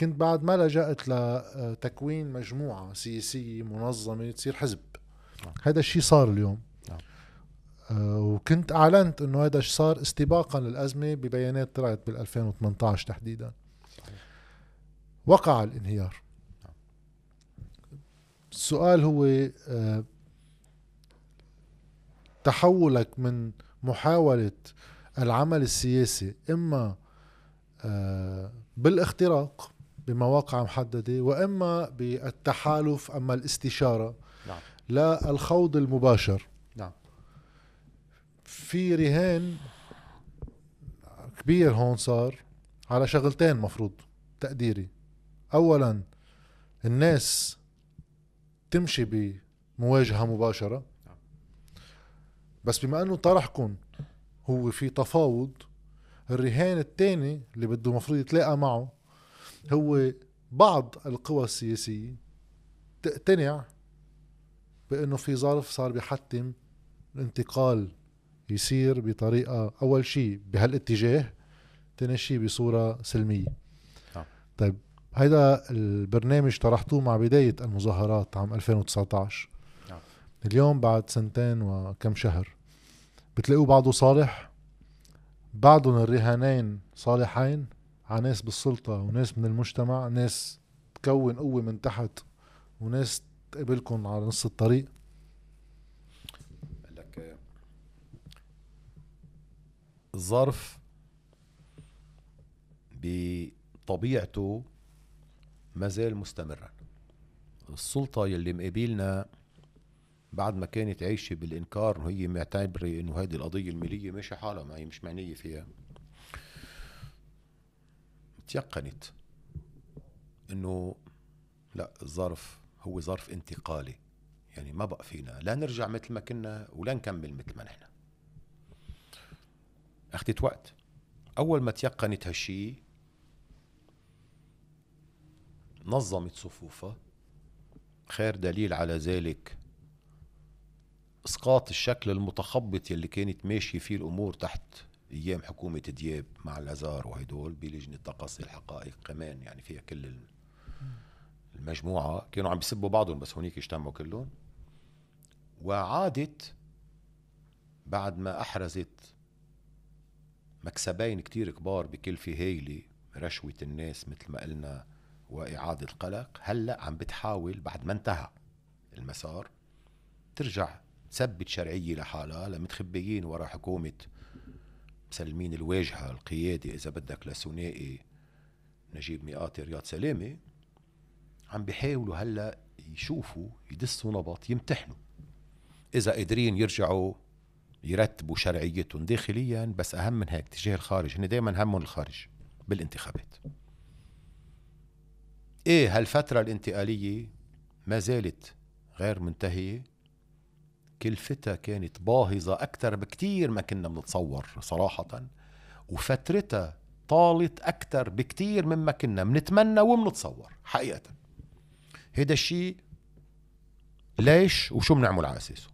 كنت بعد ما لجأت لتكوين مجموعة سياسية منظمة تصير حزب نعم. هذا الشيء صار اليوم نعم. آه وكنت أعلنت إنه هذا صار استباقا للأزمة ببيانات طلعت بال 2018 تحديدا. وقع الانهيار. السؤال هو آه تحولك من محاولة العمل السياسي إما آه، بالاختراق بمواقع محددة وإما بالتحالف أما الاستشارة. نعم. للخوض المباشر. نعم. في رهان كبير هون صار على شغلتين مفروض تقديري. اولا الناس تمشي بمواجهة مباشرة. نعم. بس بما إنه طرحكم هو في تفاوض الرهان الثاني اللي بده مفروض يتلاقى معه هو بعض القوى السياسية تقتنع بأنه في ظرف صار بيحتم الانتقال يصير بطريقة أول شيء بهالاتجاه ثاني شيء بصورة سلمية نعم. طيب هيدا البرنامج طرحتوه مع بداية المظاهرات عام 2019 نعم. اليوم بعد سنتين وكم شهر بتلاقوا بعضه صالح بعضهم الرهانين صالحين على ناس بالسلطة وناس من المجتمع ناس تكون قوة من تحت وناس تقابلكم على نص الطريق. لك الظرف بطبيعته ما زال مستمرا. السلطة يلي مقابلنا بعد ما كانت عايشة بالإنكار وهي معتبرة إنه هذه القضية المالية ماشي حالها ما هي مش معنية فيها. تيقنت إنه لا الظرف هو ظرف انتقالي. يعني ما بقى فينا لا نرجع مثل ما كنا ولا نكمل مثل ما نحن. أخذت وقت. أول ما تيقنت هالشي نظمت صفوفها. خير دليل على ذلك إسقاط الشكل المتخبط يلي كانت ماشية فيه الأمور تحت أيام حكومة دياب مع الأزار وهدول بلجنة تقصي الحقائق كمان يعني فيها كل المجموعة. كانوا عم بيسبوا بعضهم بس هونيك اجتمعوا كلهم. وعادت بعد ما أحرزت مكسبين كتير كبار بكلفة هايلة رشوة الناس مثل ما قلنا وإعادة القلق هلأ عم بتحاول بعد ما انتهى المسار ترجع تثبت شرعية لحالها لمتخبيين ورا حكومة مسلمين الواجهة القيادة. إذا بدك لثنائي نجيب مئاتي رياض سلامة عم بيحاولوا هلأ يشوفوا يدسوا نبط يمتحنوا. إذا قادرين يرجعوا يرتبوا شرعيتهم داخليا بس أهم من هيك تجاه الخارج. هن دائما همهم الخارج بالانتخابات. إيه هالفترة الانتقالية ما زالت غير منتهية. كلفتها كانت باهظة أكثر بكتير ما كنا بنتصور صراحة وفترتها طالت أكثر بكتير مما كنا بنتمنى وبنتصور حقيقة. هيدا الشيء ليش وشو بنعمل على أساسه؟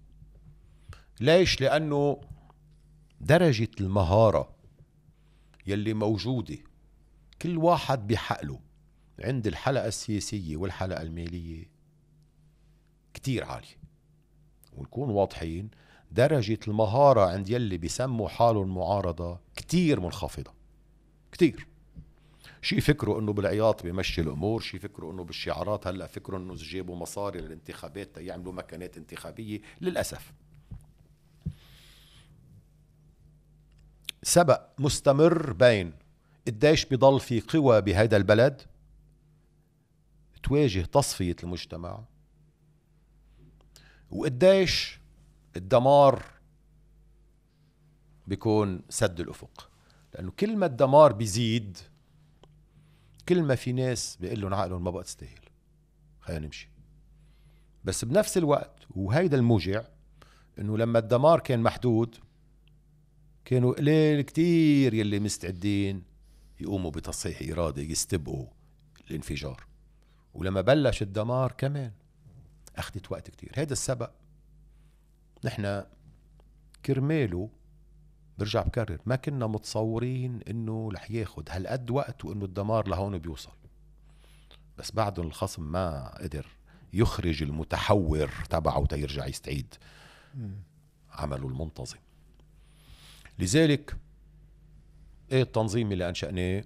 ليش؟ لأنه درجة المهارة يلي موجودة كل واحد بحقله عند الحلقة السياسية والحلقة المالية كتير عالية. ونكون واضحين درجة المهارة عند يلي بيسموا حالهم معارضة كتير منخفضة. كتير. شي فكروا إنه بالعياط بيمشي الأمور شي فكروا إنه بالشعارات هلأ فكروا إنه جابوا مصاري للانتخابات يعملوا مكانات انتخابية. للأسف. سبق مستمر بين قديش بضل في قوى بهذا البلد تواجه تصفية المجتمع. وقديش الدمار بيكون سد الأفق. لأنه كل ما الدمار بيزيد كل ما في ناس بيقول لهم عقلهم ما بقى تستاهل. خلينا نمشي. بس بنفس الوقت وهيدا الموجع إنه لما الدمار كان محدود كانوا قليل كتير يلي مستعدين يقوموا بتصحيح إرادة يستبقوا الانفجار. ولما بلش الدمار كمان أخذت وقت كتير. هذا السبق نحن كرماله برجع بكرر. ما كنا متصورين إنه رح ياخد هالقد وقت وإنه الدمار لهون بيوصل. بس بعد الخصم ما قدر يخرج المتحور تبعه تيرجع يستعيد عمله المنتظم. لذلك إيه التنظيم اللي أنشأناه؟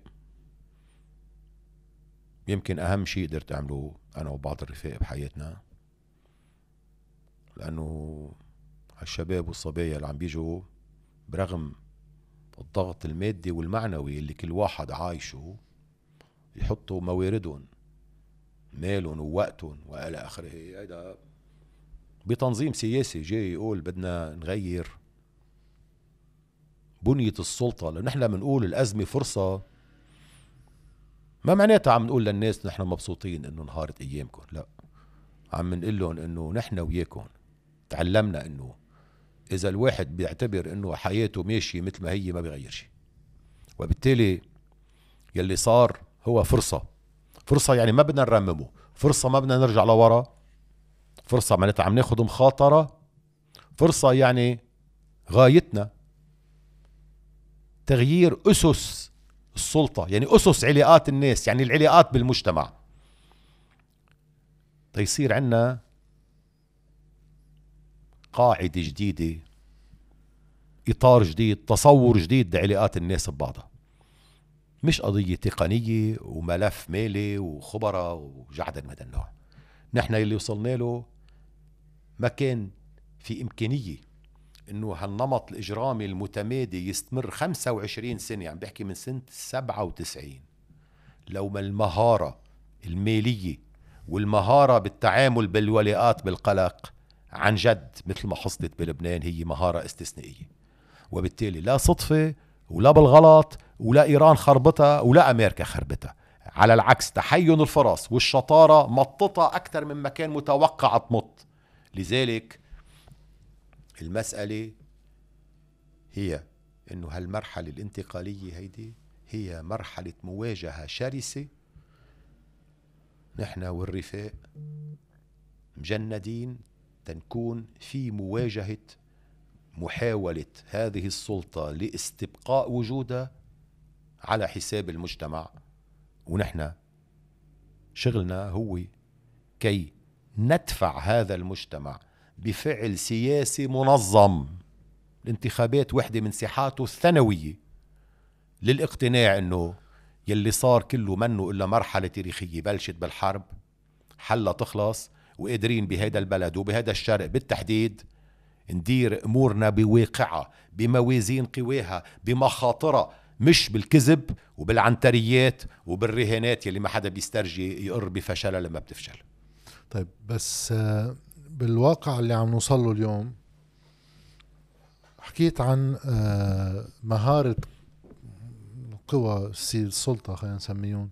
يمكن أهم شيء قدرت أعمله أنا وبعض الرفاق بحياتنا لأنه هالشباب والصبايا اللي عم بيجوا برغم الضغط المادي والمعنوي اللي كل واحد عايشه يحطوا مواردهم مالهم ووقتهم وإلى آخره. هذا بتنظيم سياسي جاي يقول بدنا نغير بنية السلطة لأن نحن بنقول الأزمة فرصة. ما معناتها عم نقول للناس نحن مبسوطين إنه انهارت أيامكم لا. عم نقول لهم إنه نحن وياكم تعلمنا إنه إذا الواحد بيعتبر إنه حياته ماشية مثل ما هي ما بيغير شيء. وبالتالي يلي صار هو فرصة. فرصة يعني ما بدنا نرممه. فرصة ما بدنا نرجع لورا. فرصة معناتها عم ناخذ مخاطرة. فرصة يعني غايتنا. تغيير أسس السلطة يعني أسس علاقات الناس يعني العلاقات بالمجتمع. تيصير عنا قاعدة جديدة إطار جديد تصور جديد لعلاقات الناس ببعضها. مش قضية تقنية وملف مالي وخبرة وجعدا من النوع. نحن اللي وصلنا له ما كان في إمكانية إنه هالنمط الإجرامي المتمادي يستمر 25 سنة عم بحكي من سنة 97 لو ما المهارة المالية والمهارة بالتعامل بالولاءات بالقلق عن جد مثل ما حصلت بلبنان هي مهارة استثنائية. وبالتالي لا صدفة ولا بالغلط ولا إيران خربتها ولا أمريكا خربتها. على العكس تحين الفرص والشطارة مطتها أكثر مما كان متوقع تمط. لذلك المسألة هي إنه هالمرحلة الانتقالية هيدي هي مرحلة مواجهة شرسة. نحن والرفاق مجندين تنكون في مواجهة محاولة هذه السلطة لاستبقاء وجودها على حساب المجتمع. ونحن شغلنا هو كي ندفع هذا المجتمع بفعل سياسي منظم الانتخابات وحدة من ساحاته الثانوية للاقتناع إنه يلي صار كله منه إلا مرحلة تاريخية بلشت بالحرب حلا تخلص وقادرين بهذا البلد وبهذا الشرق بالتحديد ندير أمورنا بواقعها بموازين قواها بمخاطرها مش بالكذب وبالعنتريات وبالرهانات يلي ما حدا بيسترجي يقر بفشلها لما بتفشل. طيب بس آه، بالواقع اللي عم نوصل له اليوم حكيت عن آه، مهارة قوى السلطة خلينا نسميهم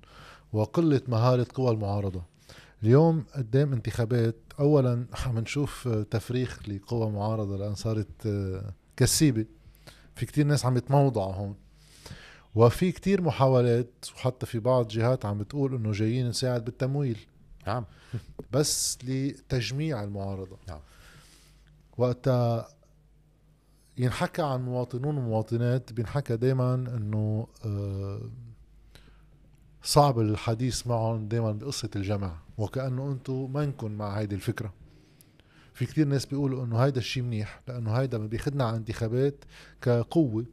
وقلة مهارة قوى المعارضة. اليوم قدام انتخابات. اولا عم نشوف تفريخ لقوى معارضة لأن صارت آه، كسيبة. في كتير ناس عم يتموضعوا هون. وفي كتير محاولات وحتى في بعض جهات عم بتقول إنه جايين نساعد بالتمويل. نعم. <laughs> بس لتجميع المعارضة. نعم. وقتها ينحكى عن مواطنون ومواطنات بينحكى دائما إنه آه، صعب الحديث معهم دائما بقصة الجمع وكأنه أنتم منكم مع هيدي الفكرة. في كتير ناس بيقولوا إنه هيدا الشيء منيح لأنه هيدا بياخدنا على انتخابات كقوة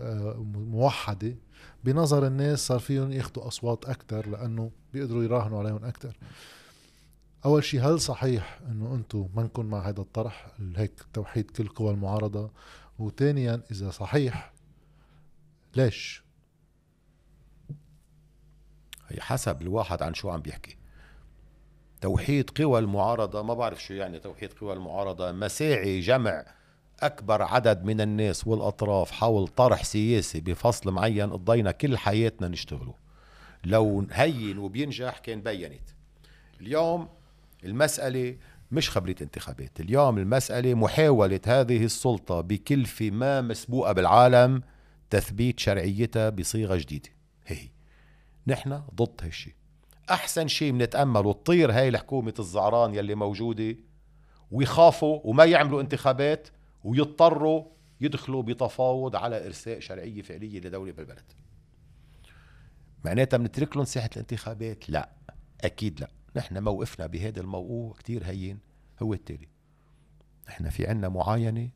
آه، موحدة. بنظر الناس صار فيهم ياخذوا أصوات أكثر لأنه بيقدروا يراهنوا عليهم أكثر أول شيء هل صحيح إنه أنتم منكم مع هذا الطرح هيك توحيد كل قوى المعارضة؟ وثانيا إذا صحيح ليش؟ حسب الواحد عن شو عم بيحكي. توحيد قوى المعارضة ما بعرف شو يعني توحيد قوى المعارضة. مساعي جمع أكبر عدد من الناس والأطراف حول طرح سياسي بفصل معين قضينا كل حياتنا نشتغله. لو هين وبينجح كان بينت. اليوم المسألة مش خبرية انتخابات. اليوم المسألة محاولة هذه السلطة بكلفة ما مسبوقة بالعالم تثبيت شرعيتها بصيغة جديدة. هي. نحن ضد هالشي أحسن شيء بنتأمل وتطير هاي الحكومة الزعران يلي موجودة ويخافوا وما يعملوا انتخابات ويضطروا يدخلوا بتفاوض على إرساء شرعية فعلية لدولة بالبلد. معناتها بنترك لهم ساحة الانتخابات؟ لا. أكيد لا. نحن موقفنا بهذا الموضوع كتير هين. هو التالي. نحن في عنا معاينة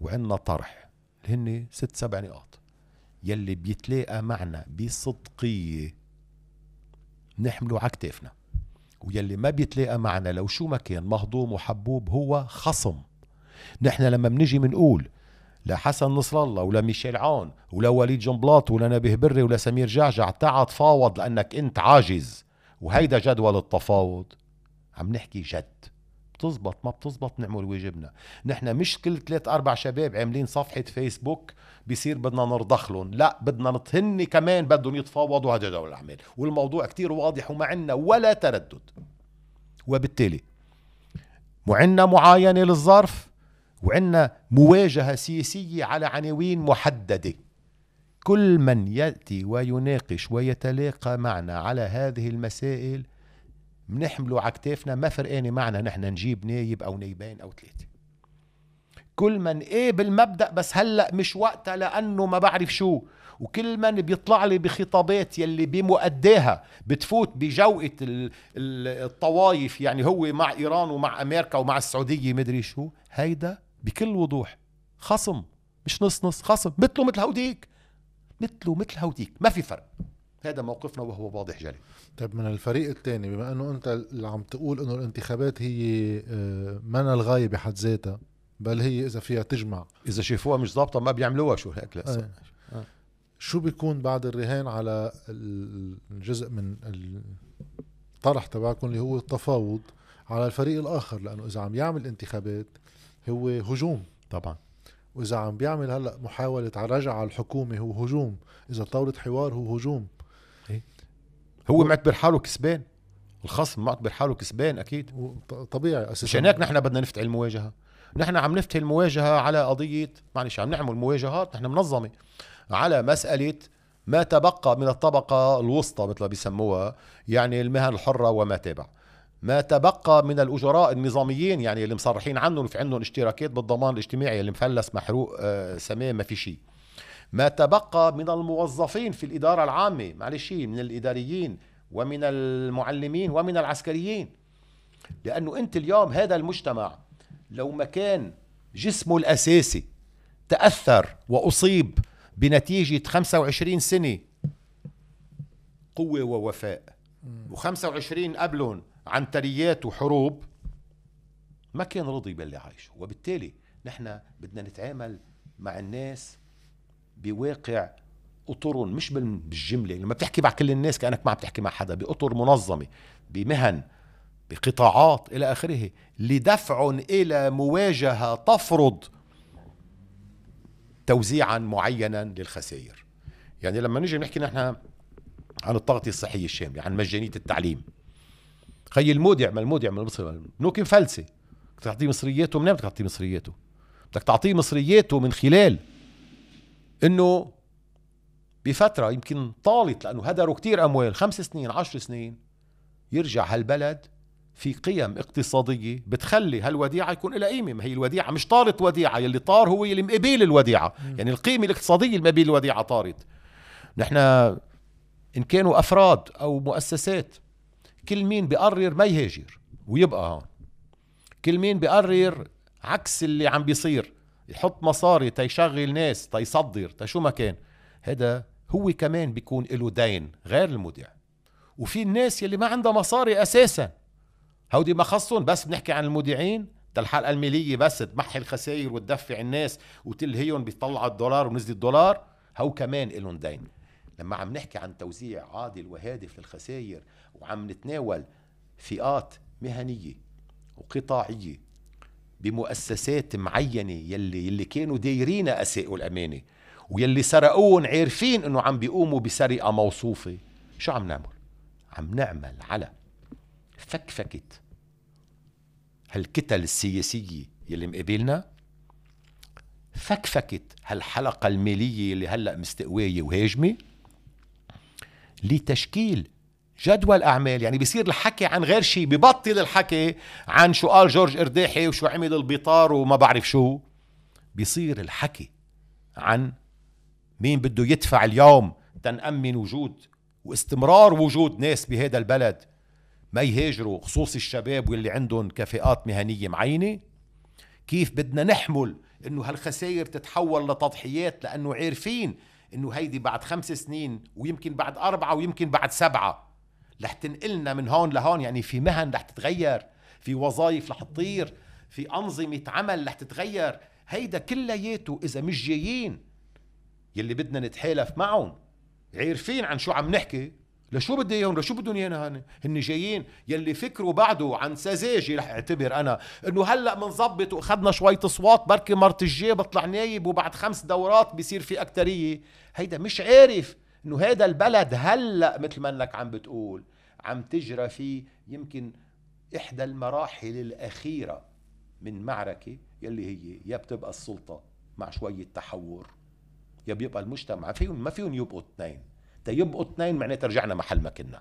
وعنا طرح. اللي هن ست سبع نقاط. يلي بيتلاقى معنا بصدقية. نحمله على ويلي ما بيتلاقى معنا لو شو ما كان مهضوم وحبوب هو خصم. نحن لما بنجي بنقول لحسن نصر الله ولا ميشيل عون ولا وليد جنبلاط ولا نبيه بري ولا سمير جعجع تعال تفاوض لأنك أنت عاجز. وهيدا جدول التفاوض. عم نحكي جد. بتزبط ما بتزبط نعمل واجبنا. نحن مش كل ثلاث أربع شباب عاملين صفحة فيسبوك بصير بدنا نرضخ لهم لا بدنا نطهن كمان بدهم يتفاوضوا هذا جدول الأعمال. والموضوع كتير واضح وما عندنا ولا تردد. وبالتالي وعندنا معاينة للظرف وعندنا مواجهة سياسية على عناوين محددة. كل من يأتي ويناقش ويتلاقى معنا على هذه المسائل بنحمله على كتافنا ما فرقانه معنا نحن نجيب نايب أو نايبين أو ثلاثة. كل من إيه بالمبدأ بس هلأ مش وقتها لأنه ما بعرف شو. وكل من بيطلع لي بخطابات يلي بمؤداها بتفوت بجوقة الطوايف يعني هو مع إيران ومع أمريكا ومع السعودية مدري شو. هيدا بكل وضوح. خصم. مش نص نص خصم. مثله مثل هوديك. مثله مثل هوديك. ما في فرق. هذا موقفنا وهو واضح جلي. طيب من الفريق الثاني بما إنه أنت اللي عم تقول إنه الانتخابات هي آه، من الغاية بحد ذاتها بل هي إذا فيها تجمع. إذا شافوها مش ضابطة ما بيعملوها شو هيك لا آه. آه. شو بيكون بعد الرهان على الجزء من الطرح تبعكم اللي هو التفاوض على الفريق الآخر؟ لأنه إذا عم يعمل انتخابات هو هجوم. طبعا. وإذا عم بيعمل هلأ محاولة رجع على الحكومة هو هجوم. إذا طاولة حوار هو هجوم. إيه؟ هو معتبر حاله كسبان. الخصم معتبر حاله كسبان أكيد. طبيعي أساسا. مشان هيك نحن بدنا نفتح المواجهة. نحن عم نفتح المواجهة على قضية معلش عم نعمل مواجهات نحن منظمة على مسألة ما تبقى من الطبقة الوسطى مثل ما بيسموها يعني المهن الحرة وما تابع. ما تبقى من الأجراء النظاميين يعني اللي مصرحين عنهم في عندهم اشتراكات بالضمان الاجتماعي اللي مفلس محروق آه سماه ما في شيء. ما تبقى من الموظفين في الإدارة العامة معلش من الإداريين ومن المعلمين ومن العسكريين. لأنه أنت اليوم هذا المجتمع لو ما كان جسمه الأساسي تأثر وأصيب بنتيجة 25 سنة قوة ووفاء. و25 قبلهم عنتريات وحروب ما كان رضي باللي عايشه. وبالتالي نحن بدنا نتعامل مع الناس بواقع اطر مش بالجملة. لما بتحكي مع كل الناس كأنك ما عم تحكي مع حدا بأطر منظمة بمهن بقطاعات إلى آخره لدفع إلى مواجهة تفرض توزيعا معينا للخسائر. يعني لما نيجي نحكي نحن عن التغطيه الصحية الشاملة عن مجانية التعليم. خي المودع ما المودع من مصر بنوك مفلسة. بدك تعطيه مصرياته منين بدك تعطيه مصرياته؟ بدك تعطيه مصرياته من خلال إنه بفترة يمكن طالت لأنه هدروا كتير أموال خمس سنين عشر سنين يرجع هالبلد في قيم اقتصادية بتخلي هالوديعة يكون لها قيمة. ما هي الوديعة مش طارت وديعة يلي طار هو يلي مقابل الوديعة. يعني القيمة الاقتصادية المقابل الوديعة طارت. نحن إن كانوا أفراد أو مؤسسات كل مين بيقرر ما يهاجر ويبقى هون. كل مين بيقرر عكس اللي عم بيصير يحط مصاري تيشغل ناس تيصدر تشو ما كان. هذا هو كمان بيكون له دين غير المودع. وفي الناس يلي ما عندها مصاري أساسا. هودي ما خصهم بس بنحكي عن المودعين. الحلقة الماليه بس تمحي الخسائر وتدفع الناس وتلهيهم بيطلع الدولار ونزل الدولار. هو كمان لهم دين. لما عم نحكي عن توزيع عادل وهادف للخسائر وعم نتناول فئات مهنية وقطاعية بمؤسسات معينة يلي يلي كانوا دايرين أساءوا الأمانة ويلي سرقوهم عارفين إنه عم بيقوموا بسرقة موصوفة شو عم نعمل؟ عم نعمل على فكفكة هالكتل السياسية يلي مقابلنا فكفكة هالحلقة المالية اللي هلأ مستقواية وهاجمة؟ لتشكيل جدول أعمال يعني بيصير الحكي عن غير شيء ببطل الحكي عن شو قال جورج إرداحي وشو عمل البطار وما بعرف شو. بيصير الحكي عن مين بده يدفع اليوم تنأمن وجود واستمرار وجود ناس بهذا البلد. ما يهاجروا خصوصي الشباب واللي عندهم كفاءات مهنية معينة. كيف بدنا نحمل إنه هالخسائر تتحول لتضحيات؟ لأنه عارفين إنه هيدي بعد خمس سنين ويمكن بعد أربعة ويمكن بعد سبعة رح تنقلنا من هون لهون. يعني في مهن رح تتغير في وظائف رح تطير في أنظمة عمل رح تتغير. هيدا كلياته إذا مش جايين يلي بدنا نتحالف معهم. عارفين عن شو عم نحكي؟ لشو بدي إياهم؟ لشو بدهم إيانا هن؟ هن جايين. يلي فكروا بعده عن سذاجه رح أعتبر أنا. إنه هلأ بنظبط وأخذنا شوية أصوات بركي مرت الجاي بطلع نايب وبعد خمس دورات بصير في أكترية. هيدا مش عارف إنه هذا البلد هلأ مثل ما إنك عم بتقول عم تجرى فيه يمكن إحدى المراحل الأخيرة من معركة يلي هي يا بتبقى السلطة مع شوية تحور يا بيبقى المجتمع. فيهم ما فيهم يبقوا اثنين. تيبقوا اثنين معناتها رجعنا محل ما كنا.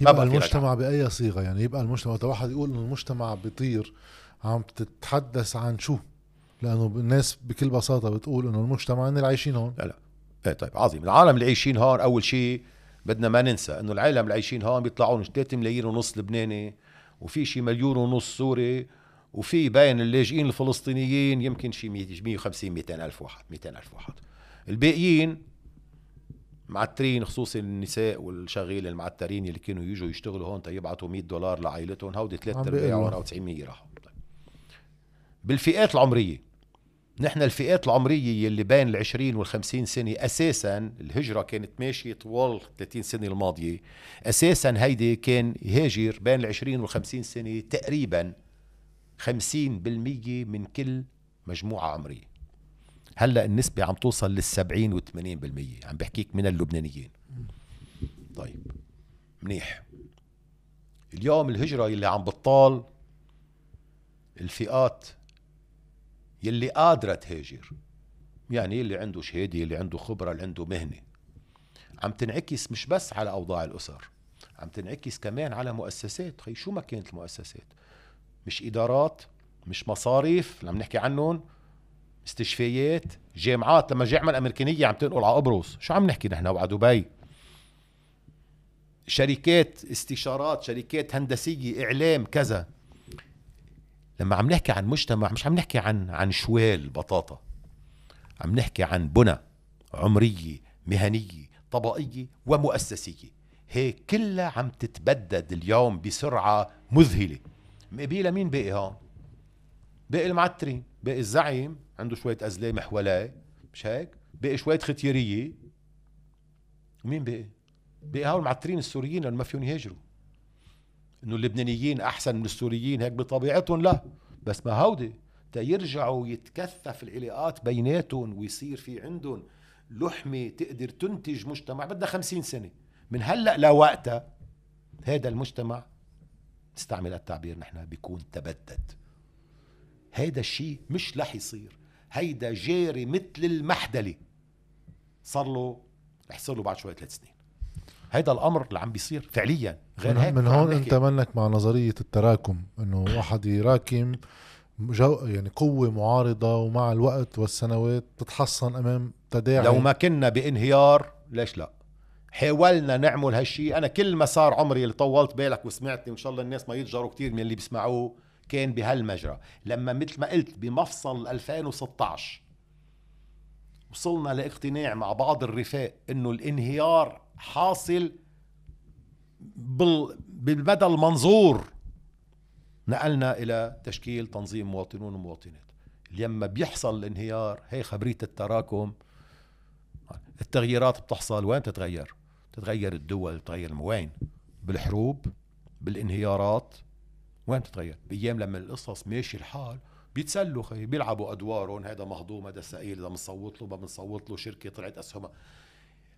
يبقى المجتمع بأي صيغة يعني؟ يبقى المجتمع واحد يقول انه المجتمع بيطير عم تتحدث عن شو؟ لأنه الناس بكل بساطة بتقول إنه المجتمع اللي عايشين هون. لا لا. إيه طيب عظيم. العالم اللي عايشين هون أول شيء بدنا ما ننسى إنه العالم اللي عايشين هون بيطلعون 3 ملايين ونص لبناني وفي شي مليون ونص سوري وفي باين اللاجئين الفلسطينيين يمكن شي 150 200 ألف واحد 200 ألف واحد. الباقيين معترين خصوصي النساء والشغيل المعترين اللي كانوا يجوا يشتغلوا هون تيبعتوا 100 دولار لعائلتهم هودي ثلاث ارباعهم أو 90 راحوا. بالفئات العمرية. نحن الفئات العمرية اللي بين ال 20 وال 50 سنة أساسا الهجرة كانت ماشية طوال 30 سنة الماضية. أساسا هيدي كان يهاجر بين ال 20 وال 50 سنة تقريبا 50% من كل مجموعة عمرية. هلا النسبة عم توصل لل 70 و 80% عم بحكيك من اللبنانيين. طيب منيح. اليوم الهجرة اللي عم بتطال الفئات يلي قادرة تهاجر يعني اللي عنده شهادة اللي عنده خبرة اللي عنده مهنة عم تنعكس مش بس على أوضاع الأسر عم تنعكس كمان على مؤسسات. خي شو ما كانت المؤسسات؟ مش إدارات مش مصاريف اللي عم نحكي عنهم مستشفيات جامعات لما جامعة الأمريكانية عم تنقل على قبرص. شو عم نحكي نحن وعلى دبي؟ شركات استشارات شركات هندسية إعلام كذا. لما عم نحكي عن مجتمع مش عم نحكي عن عن شوال بطاطا. عم نحكي عن بنى عمرية مهنية طبقية ومؤسسية. هيك كلها عم تتبدد اليوم بسرعة مذهلة. مقبيلة مين باقي هون؟ باقي المعترين. باقي الزعيم عنده شوية أزلام حواليه مش هيك؟ باقي شوية ختيارية ومين باقي؟ باقي هول المعترين السوريين اللي ما فيهم يهاجروا. إنه اللبنانيين أحسن من السوريين هيك بطبيعتهم لا. بس ما هودي تيرجعوا يتكثف العلاقات بيناتهم ويصير في عندهم لحمة تقدر تنتج مجتمع بدها خمسين سنة. من هلأ لوقتها هذا المجتمع نستعمل التعبير نحن بيكون تبدد. هيدا الشيء مش رح يصير. هيدا جاري مثل المحدلة. صار له رح يصير له بعد شوية ثلاث سنين. هيدا الأمر اللي عم بيصير فعليا. غير هيك من هون انت منك مع نظرية التراكم إنه واحد يراكم جو يعني قوة معارضة ومع الوقت والسنوات تتحصن أمام تداعي. لو ما كنا بانهيار ليش لا؟ حاولنا نعمل هالشيء أنا كل ما صار عمري اللي طولت بالك وسمعتني وإن شاء الله الناس ما يتجروا كتير من اللي بيسمعوه. كان بهالمجرى. لما مثل ما قلت بمفصل 2016 وصلنا لاقتناع مع بعض الرفاق إنه الانهيار حاصل بالمدى المنظور نقلنا إلى تشكيل تنظيم مواطنون ومواطنات. لما بيحصل الانهيار هي خبرية التراكم. التغييرات بتحصل وين؟ تتغير. تتغير الدول تتغير وين بالحروب بالانهيارات. وين بتتغير بأيام لما القصص ماشي الحال بيتسلوا خي بيلعبوا أدوارهم هذا مهضوم هذا ثقيل اذا بنصوت له ما بنصوت له شركة طلعت أسهمها.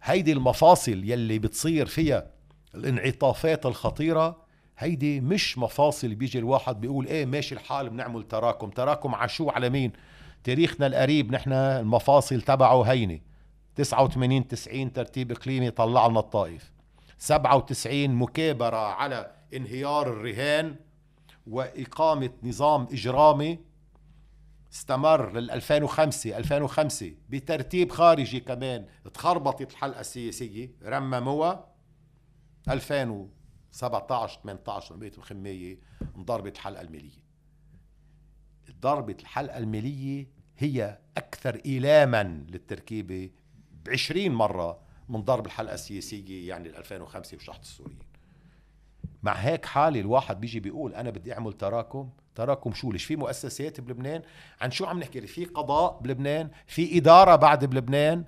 هيدي المفاصل يلي بتصير فيها الانعطافات الخطيرة هيدي مش مفاصل بيجي الواحد بيقول إيه ماشي الحال بنعمل تراكم. تراكم على شو؟ على مين؟ تاريخنا القريب نحن المفاصل تبعه هينه 89 90 ترتيب إقليمي طلع لنا الطائف 97 مكابرة على انهيار الرهان. وإقامة نظام إجرامي استمر لل 2005 2005 بترتيب خارجي كمان تخربطت الحلقة السياسية رمموها. 2017 18 بقيت الخمية انضربت الحلقة المالية ضربة الحلقة المالية هي أكثر إيلاما للتركيبة ب 20 مرة من ضرب الحلقة السياسية يعني 2005 وشحط السوريين مع هيك حالي الواحد بيجي بيقول أنا بدي أعمل تراكم تراكم شو؟ ليش في مؤسسات بلبنان؟ عن شو عم نحكي؟ في قضاء بلبنان في إدارة بعد بلبنان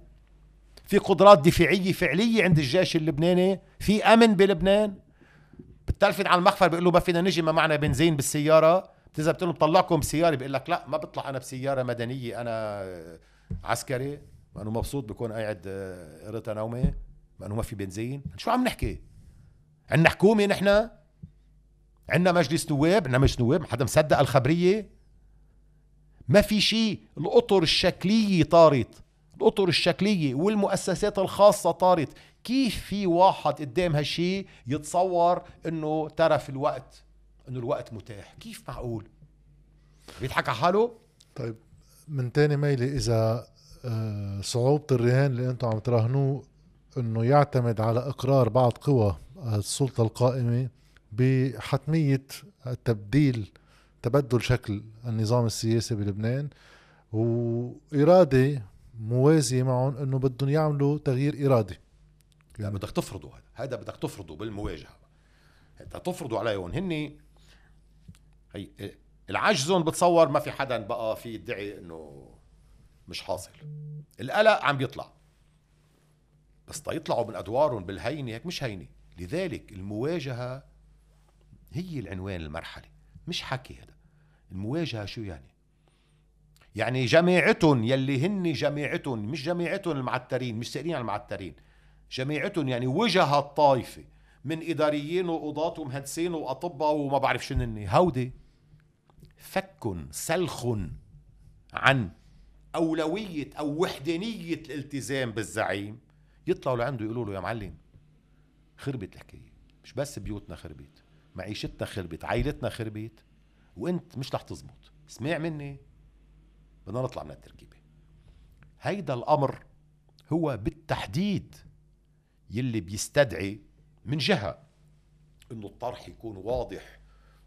في قدرات دفاعية فعلية عند الجيش اللبناني في أمن بلبنان. بتلفت على المخفر بيقول له ما فينا نجي ما معنا بنزين بالسيارة. بتذهب بتقول له بطلعكم بسيارة؟ بيقول لك لا ما بطلع أنا بسيارة مدنية أنا عسكري. ما إنه مبسوط بكون قاعد آه، قريت نومي ما إنه ما في بنزين. شو عم نحكي؟ عندنا حكومة نحن عندنا مجلس نواب عندنا مجلس نواب حدا مصدق الخبرية؟ ما في شيء الأطر الشكلية طارت الأطر الشكلية والمؤسسات الخاصة طارت. كيف في واحد قدام هالشيء يتصور إنه ترى في الوقت إنه الوقت متاح؟ كيف معقول؟ بيضحك على حاله؟ طيب من تاني ميلة إذا آه، صعوبة الرهان اللي أنتم عم تراهنوه إنه يعتمد على إقرار بعض قوى السلطة القائمة بحتمية تبديل تبدل شكل النظام السياسي بلبنان وإرادة موازية معهم إنه بدهم يعملوا تغيير إرادي. يعني بدك تفرضوا هذا هذا بدك تفرضه بالمواجهة. بدك تفرضوا عليهم. هن هي العجزهم بتصور ما في حدا بقى في يدعي إنه مش حاصل. القلق عم بيطلع. بس تيطلعوا من أدوارهم بالهينة هيك مش هينة. لذلك المواجهة هي العنوان المرحله مش حكي هذا. المواجهة شو يعني؟ يعني جماعتهم يلي هن جماعتهم مش جماعتهم المعترين مش سائلين على المعترين. جماعتهم يعني وجه الطائفة من إداريين وقضاة ومهندسين وأطباء وما بعرف شنو هودي فك سلخ عن أولوية أو وحدانية الالتزام بالزعيم. يطلعوا لعنده يقولوا له يا معلم خربت الحكاية. مش بس بيوتنا خربت معيشتنا خربت عائلتنا خربت وانت مش رح تزبط. اسمع مني بدنا نطلع من التركيبة. هيدا الأمر هو بالتحديد يلي بيستدعي من جهة إنه الطرح يكون واضح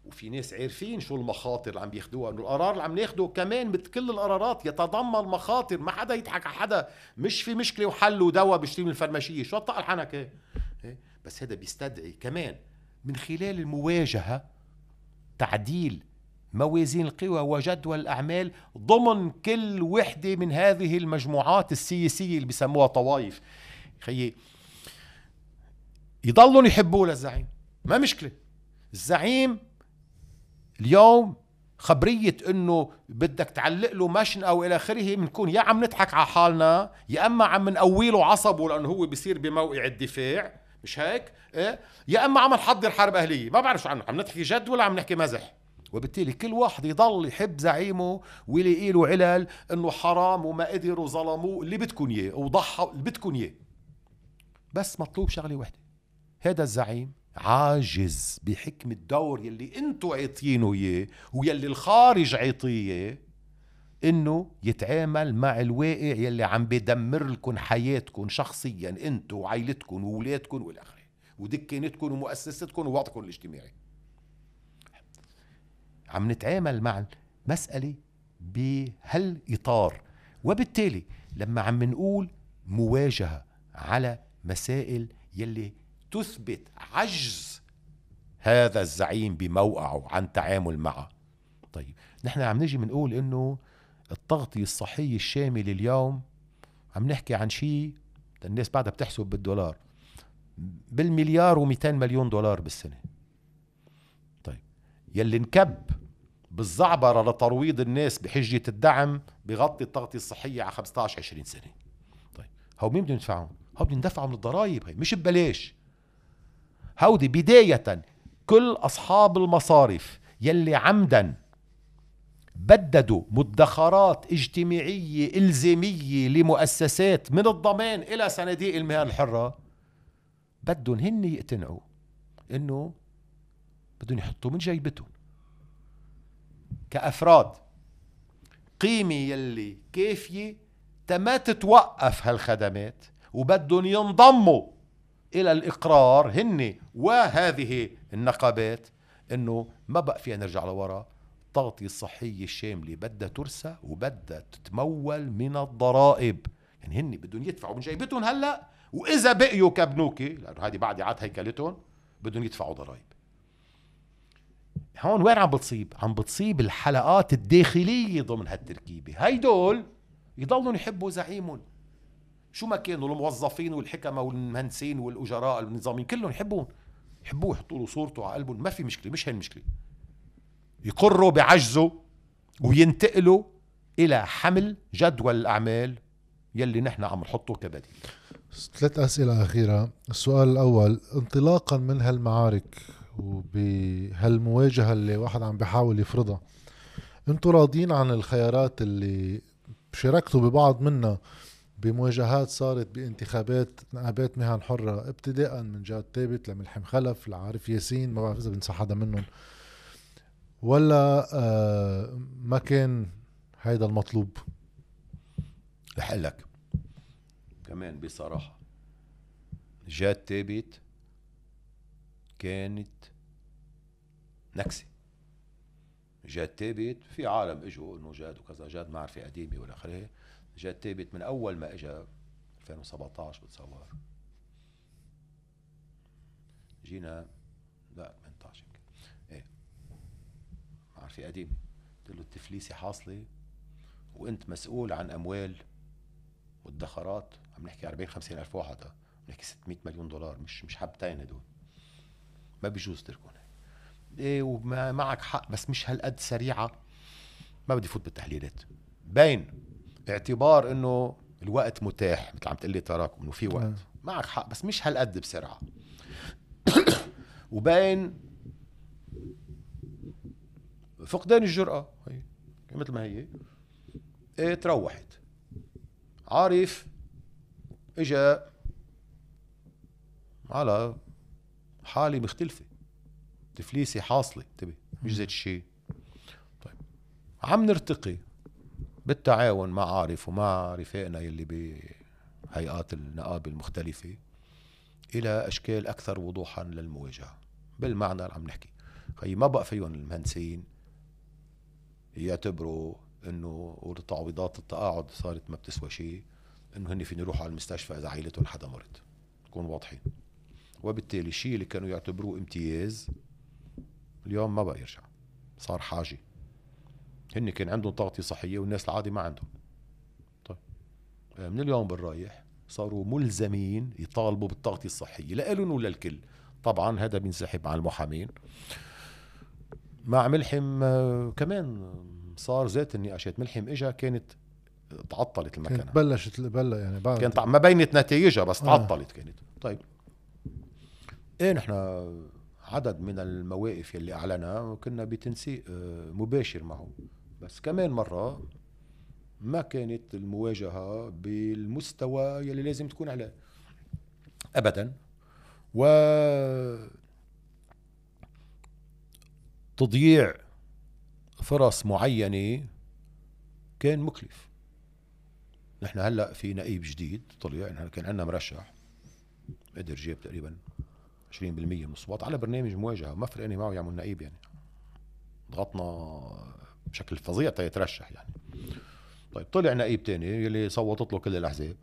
وفي ناس عارفين شو المخاطر اللي عم بياخدوها إنه القرار اللي عم ناخده كمان مثل كل القرارات يتضمن مخاطر ما حدا يضحك على حدا. مش في مشكلة وحل ودواء بيشتري من الفرماشية. شو الطق الحنكه؟ بس هذا بيستدعي كمان من خلال المواجهة تعديل موازين القوى وجدول الأعمال ضمن كل وحدة من هذه المجموعات السياسية اللي بيسموها طوائف. خيي يضلوا يحبوه للزعيم ما مشكلة. الزعيم اليوم خبرية إنه بدك تعلق له مشن أو إلى آخره بنكون يا عم نضحك على حالنا يا أما عم نقوي له عصبه لأنه هو بيصير بموقع الدفاع. مش هيك؟ إيه؟ يا إما عم نحضر حرب أهلية ما بعرف شو عنه عم نحكي جد ولا عم نحكي مزح وبالتالي كل واحد يضل يحب زعيمه ويلاقي له علل إنه حرام وما قدر وظلموه اللي بدكم إياه وضحى اللي بدكم إياه بس مطلوب شغلة وحده هذا الزعيم عاجز بحكم الدور يلي أنتو عيطينه إياه ويلي الخارج عيطيه إنه يتعامل مع الواقع يلي عم بدمر لكم حياتكم شخصيا انتو وعائلتكم واولادكم والى آخره. ودكانتكم ومؤسستكم ووضعكم الاجتماعي. عم نتعامل مع المسألة بهالإطار. وبالتالي لما عم نقول مواجهة على مسائل يلي تثبت عجز هذا الزعيم بموقعه عن تعامل معه. طيب نحن عم نجي بنقول إنه التغطية الصحية الشاملة اليوم عم نحكي عن شيء الناس بعدها بتحسب بالدولار. بالمليار و200 مليون دولار بالسنة. طيب يلي انكب بالزعبرة لترويض الناس بحجة الدعم بغطي التغطية الصحية على 15 20 سنة. طيب هو مين بدهم يدفعهم؟ هو بدهم يدفعوا من الضرائب هي مش ببلاش. هودي بداية كل أصحاب المصارف يلي عمدا بددوا مدخرات اجتماعية إلزامية لمؤسسات من الضمان إلى صناديق المهن الحرة بدهم هن يقتنعوا إنه بدهم يحطوا من جيبتهم. كأفراد قيمة يلي كافية تما تتوقف هالخدمات وبدهم ينضموا إلى الإقرار هن وهذه النقابات إنه ما بقى فيها نرجع لورا. التغطية الصحية الشاملة بدها ترسى وبدها تتمول من الضرائب. يعني هن بدهم يدفعوا من جيبتهم هلأ وإذا بقيوا كبنوكي لأنه هذه بعد عاد هيكلتهم بدهم يدفعوا ضرائب. هون وين عم بتصيب؟ عم بتصيب الحلقات الداخلية ضمن هالتركيبة. هيدول يضلوا يحبوا زعيمهم. شو ما كانوا الموظفين والحكمة والمهندسين والأجراء النظاميين كلهم يحبون يحبوه يحطوا له صورته على قلبهم. ما في مشكلة مش هي المشكلة يقروا بعجزه وينتقلوا إلى حمل جدول الأعمال يلي نحن عم نحطه كبديل. ثلاث أسئلة أخيرة. السؤال الأول انطلاقا من هالمعارك وبهالمواجهة اللي واحد عم بيحاول يفرضها أنتوا راضيين عن الخيارات اللي شاركتوا ببعض منها بمواجهات صارت بانتخابات نقابات مهن حرة ابتداء من جاد ثابت لملحم خلف لعارف ياسين ما بعرف إذا بنسى حدا منهم. ولا آه ما كان هيدا المطلوب؟ رح كمان بصراحة جاد تابت كانت نكسة. جاد تابت في عالم إجوا إنه جاد وكذا جاد معرفه قديمه والى اخره جاد تابت من أول ما اجى 2017 بتصور. جينا لا 18 يمكن إيه معرفه قديمه قلت له التفليسه حاصله وأنت مسؤول عن أموال والدخرات عم نحكي 40 50 ألف واحد عم نحكي 600 مليون دولار مش مش حبتين هدول ما بيجوز تركون إيه ومعك حق بس مش هالقد سريعة. ما بدي فوت بالتحليلات. باين اعتبار إنه الوقت متاح مثل عم تقول لي تراكم إنه في وقت. آه. معك حق بس مش هالقد بسرعة. <coughs> وباين فقدان الجرأة هي مثل ما هي. إيه تروحت. عارف إجا على حالة مختلفة. تفليسة حاصلة. انتبه مش زي الشيء طيب. عم نرتقي بالتعاون مع عارف ومع رفاقنا يلي بهيئات النقابة المختلفة إلى أشكال أكثر وضوحا للمواجهة. بالمعنى اللي عم نحكي. خي ما بقى فيهم المهندسين يعتبروا إنه تعويضات التقاعد صارت ما بتسوى شيء إنه هن فين يروحوا على المستشفى إذا عائلتهم حدا مرض. نكون واضحين. وبالتالي الشيء اللي كانوا يعتبروه امتياز اليوم ما بقى يرجع. صار حاجة. هن كان عندهم تغطية صحية والناس العادي ما عندهم. طيب. من اليوم بالرايح صاروا ملزمين يطالبوا بالتغطية الصحية. لإلهم وللكل طبعا هذا بينسحب على المحامين. مع ملحم آه، كمان صار ذات النقاشات ملحم إجا كانت تعطلت المكنة. كانت بلشت بلا يعني بعد كانت ما بينت نتائجها بس آه. تعطلت كانت. طيب. إيه نحن عدد من المواقف يلي أعلنها كنا بتنسيق آه، مباشر معه بس كمان مرة ما كانت المواجهة بالمستوى يلي لازم تكون عليه. ابدا. و تضييع فرص معينة كان مكلف. نحن هلأ في نقيب جديد طلع نحن كان عندنا مرشح قدر جيب تقريبا 20% من الصوت على برنامج مواجهة ما فرقني معه يعمل نقيب يعني. ضغطنا بشكل فظيع تيترشح يعني. طيب طلع نقيب تاني يلي صوتت له كل الأحزاب.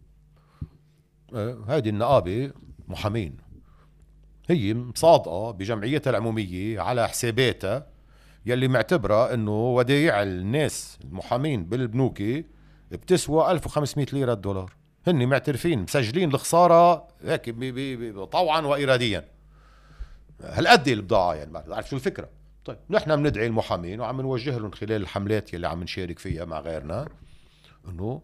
آه، هذه النقابة محامين. هي مصادقة بجمعيتها العمومية على حساباتها يلي معتبره إنه ودايع الناس المحامين بالبنوكي بتسوى 1500 ليرة الدولار هن معترفين مسجلين الخسارة هيك طوعا واراديا. هالقد البضاعة يعني بعرف شو الفكرة؟ طيب نحن بندعي المحامين وعم نوجه لهم خلال الحملات يلي عم نشارك فيها مع غيرنا إنه